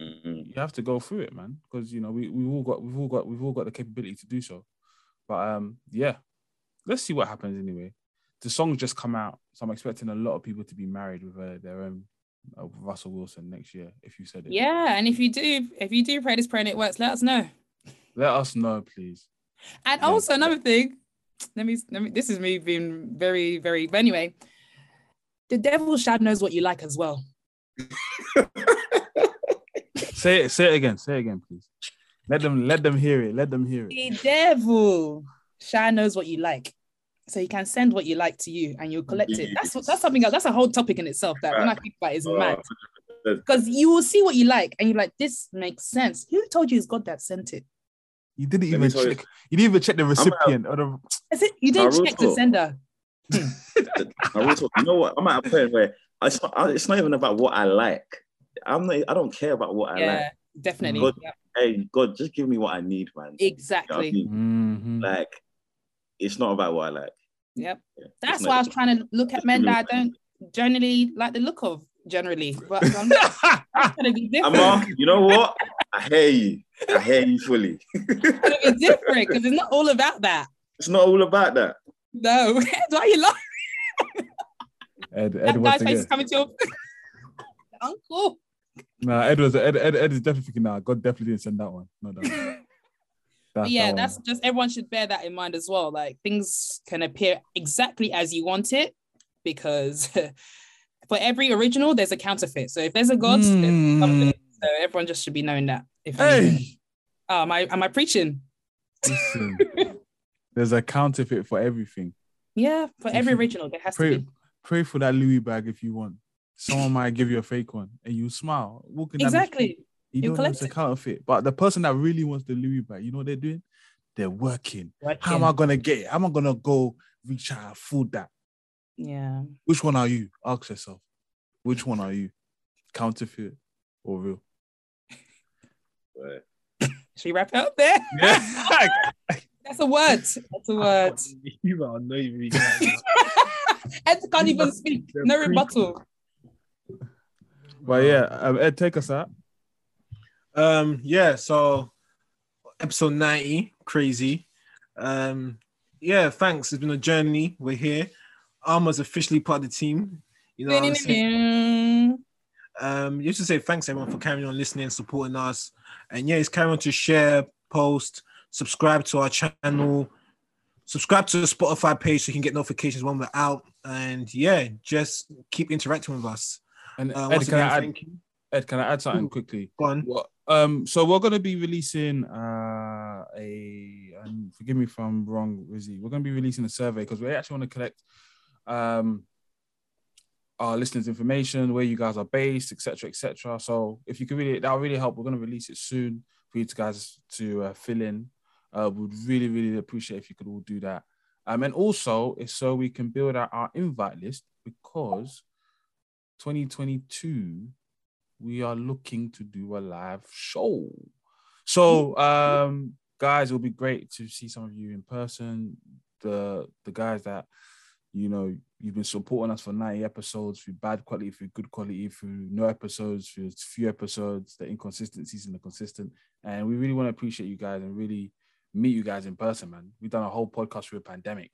[SPEAKER 4] Mm-mm.
[SPEAKER 1] you have to go through it, man, because you know we we've all got we've all got we've all got the capability to do so. But um, yeah, let's see what happens anyway. The song's just come out, so I'm expecting a lot of people to be married with uh, their own uh, Russell Wilson next year. If you said it,
[SPEAKER 3] Yeah, and if you do, if you do pray this prayer and it works, let us know.
[SPEAKER 1] let us know, please.
[SPEAKER 3] And
[SPEAKER 1] Yeah.
[SPEAKER 3] also another thing, let me let me. This is me being very very. But anyway, the devil shad knows what you like as well.
[SPEAKER 1] Say it, say it again, say it again, please. Let them let them hear it. Let them hear it.
[SPEAKER 3] The devil shad knows what you like. So he can send what you like to you and you'll collect it. That's that's something else. That's a whole topic in itself that when I think about it is
[SPEAKER 4] Oh,
[SPEAKER 3] mad. Because you will see what you like and you're like, this makes sense. Who told you it's God that sent it?
[SPEAKER 1] You didn't
[SPEAKER 4] Let
[SPEAKER 1] even
[SPEAKER 4] tell you-
[SPEAKER 1] check. You didn't even check the recipient or the.
[SPEAKER 3] Is it you didn't
[SPEAKER 4] Naruto.
[SPEAKER 3] check the sender?
[SPEAKER 4] I will talk- you know what? I'm at a point where it's not, I- it's not even about what I like. I'm not. I don't care about what I like.
[SPEAKER 3] Definitely.
[SPEAKER 4] God.
[SPEAKER 3] Yeah,
[SPEAKER 4] Hey, God, just give me what I need, man. You know I
[SPEAKER 3] exactly.
[SPEAKER 4] mean?
[SPEAKER 1] Mhm.
[SPEAKER 4] Like, it's not about what I like.
[SPEAKER 3] Yep.
[SPEAKER 4] Yeah.
[SPEAKER 3] That's why I
[SPEAKER 4] not-
[SPEAKER 3] was trying to look at men that I don't generally like the look of generally. But I'm not trying to be
[SPEAKER 4] I'm
[SPEAKER 3] different.
[SPEAKER 4] asking, you know what? I hear you. I hear you fully.
[SPEAKER 3] trying to be different because it's not all about that.
[SPEAKER 4] It's not all about that.
[SPEAKER 3] No. Why are you laughing?
[SPEAKER 1] Ed, Ed
[SPEAKER 3] That guy's face is coming to your uncle.
[SPEAKER 1] Nah, Ed was Ed, Ed, Ed is definitely thinking. Nah, God definitely didn't send that one. No, no. That's
[SPEAKER 3] But yeah,
[SPEAKER 1] that one.
[SPEAKER 3] that's just everyone should bear that in mind as well. Like things can appear exactly as you want it because for every original, there's a counterfeit. So if there's a God, there's a
[SPEAKER 1] Mm.
[SPEAKER 3] counterfeit. so everyone just should be knowing that. If.
[SPEAKER 1] Hey,
[SPEAKER 3] oh, am I am I preaching?
[SPEAKER 1] listen. There's a counterfeit for everything.
[SPEAKER 3] Yeah, for
[SPEAKER 1] You
[SPEAKER 3] every original, there has to be.
[SPEAKER 1] pray for that Louis bag if you want. Someone might give you a fake one, and you smile walking down the
[SPEAKER 3] Exactly.
[SPEAKER 1] street. You
[SPEAKER 3] You
[SPEAKER 1] don't know it's a
[SPEAKER 3] collect it.
[SPEAKER 1] counterfeit, but the person that really wants the Louis bag, you know what they're doing? They're working. How am I gonna get it? How am I gonna go reach out and afford that?
[SPEAKER 3] Yeah.
[SPEAKER 1] Which one are you? Ask yourself. Which one are you? Counterfeit or real?
[SPEAKER 4] But
[SPEAKER 3] Should we wrap it up there?
[SPEAKER 1] Yeah.
[SPEAKER 3] That's a word. That's a word.
[SPEAKER 2] You are not even.
[SPEAKER 3] Ed can't even speak. No rebuttal.
[SPEAKER 1] But yeah, um, Ed, take us out.
[SPEAKER 2] Um, yeah, so episode 90, crazy. Um, yeah, thanks. It's been a journey. We're here. Amma's officially part of the team. You know what I'm saying? Um, you should say thanks everyone for carrying on listening, supporting us, and yeah, it's carrying on to share, post, subscribe to our channel, subscribe to the Spotify page so you can get notifications when we're out, and yeah, just keep interacting with us.
[SPEAKER 1] And
[SPEAKER 2] Uh,
[SPEAKER 1] Ed, can I add. Ed, can I add something
[SPEAKER 2] Ooh.
[SPEAKER 1] quickly?
[SPEAKER 2] Go on.
[SPEAKER 1] Well, um, so we're gonna be releasing uh a and forgive me if I'm wrong, Rizzy. We're gonna be releasing a survey because we actually want to collect um our listeners' information, where you guys are based, etc., etc. So if you could really, that'll really help. We're gonna release it soon for you guys to uh, fill in. Uh, would really, really appreciate if you could all do that. Um, and also it's so we can build out our invite list because 2022 we are looking to do a live show. So, um, guys, it'll be great to see some of you in person. The the guys that you know you've been supporting us for 90 episodes through bad quality, through good quality, through no episodes, through few episodes, the inconsistencies and the consistent. And we really want to appreciate you guys and really meet you guys in person, man. We've done a whole podcast through a pandemic.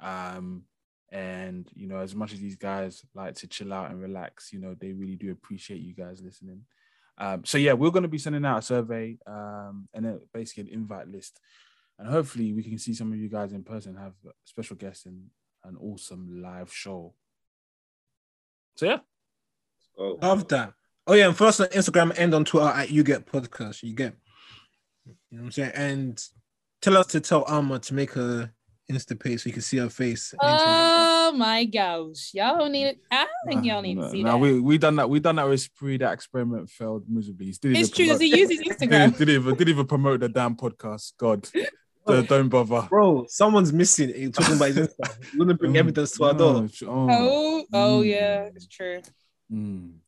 [SPEAKER 1] Um, and you know, as much as these guys like to chill out and relax, you know, they really do appreciate you guys listening. Um, so yeah, we're going to be sending out a survey um, and then basically an invite list, and hopefully we can see some of you guys in person, have special guests and an awesome live show. So yeah,
[SPEAKER 4] Oh,
[SPEAKER 2] Love that. Oh yeah, and first on Instagram and on Twitter at you get podcast. You get, you know what I'm saying, and tell us to tell Alma to make her Insta page so you can see her face. and interact.
[SPEAKER 3] Oh my gosh. Y'all don't need it. I don't think y'all need to see
[SPEAKER 1] no,
[SPEAKER 3] that.
[SPEAKER 1] we we done that. We done that with Spree. That experiment failed miserably. Didn't
[SPEAKER 3] it's
[SPEAKER 1] even
[SPEAKER 3] true. Does
[SPEAKER 1] promote-
[SPEAKER 3] he use his
[SPEAKER 1] Didn't,
[SPEAKER 3] Instagram?
[SPEAKER 1] didn't even didn't even promote the damn podcast. God, So don't bother.
[SPEAKER 2] Bro, someone's missing. it, Talking about his Insta. We're gonna bring
[SPEAKER 1] Mm,
[SPEAKER 2] evidence to our door.
[SPEAKER 1] oh,
[SPEAKER 3] Oh, oh
[SPEAKER 1] Mm.
[SPEAKER 3] yeah, it's true.
[SPEAKER 1] Mm.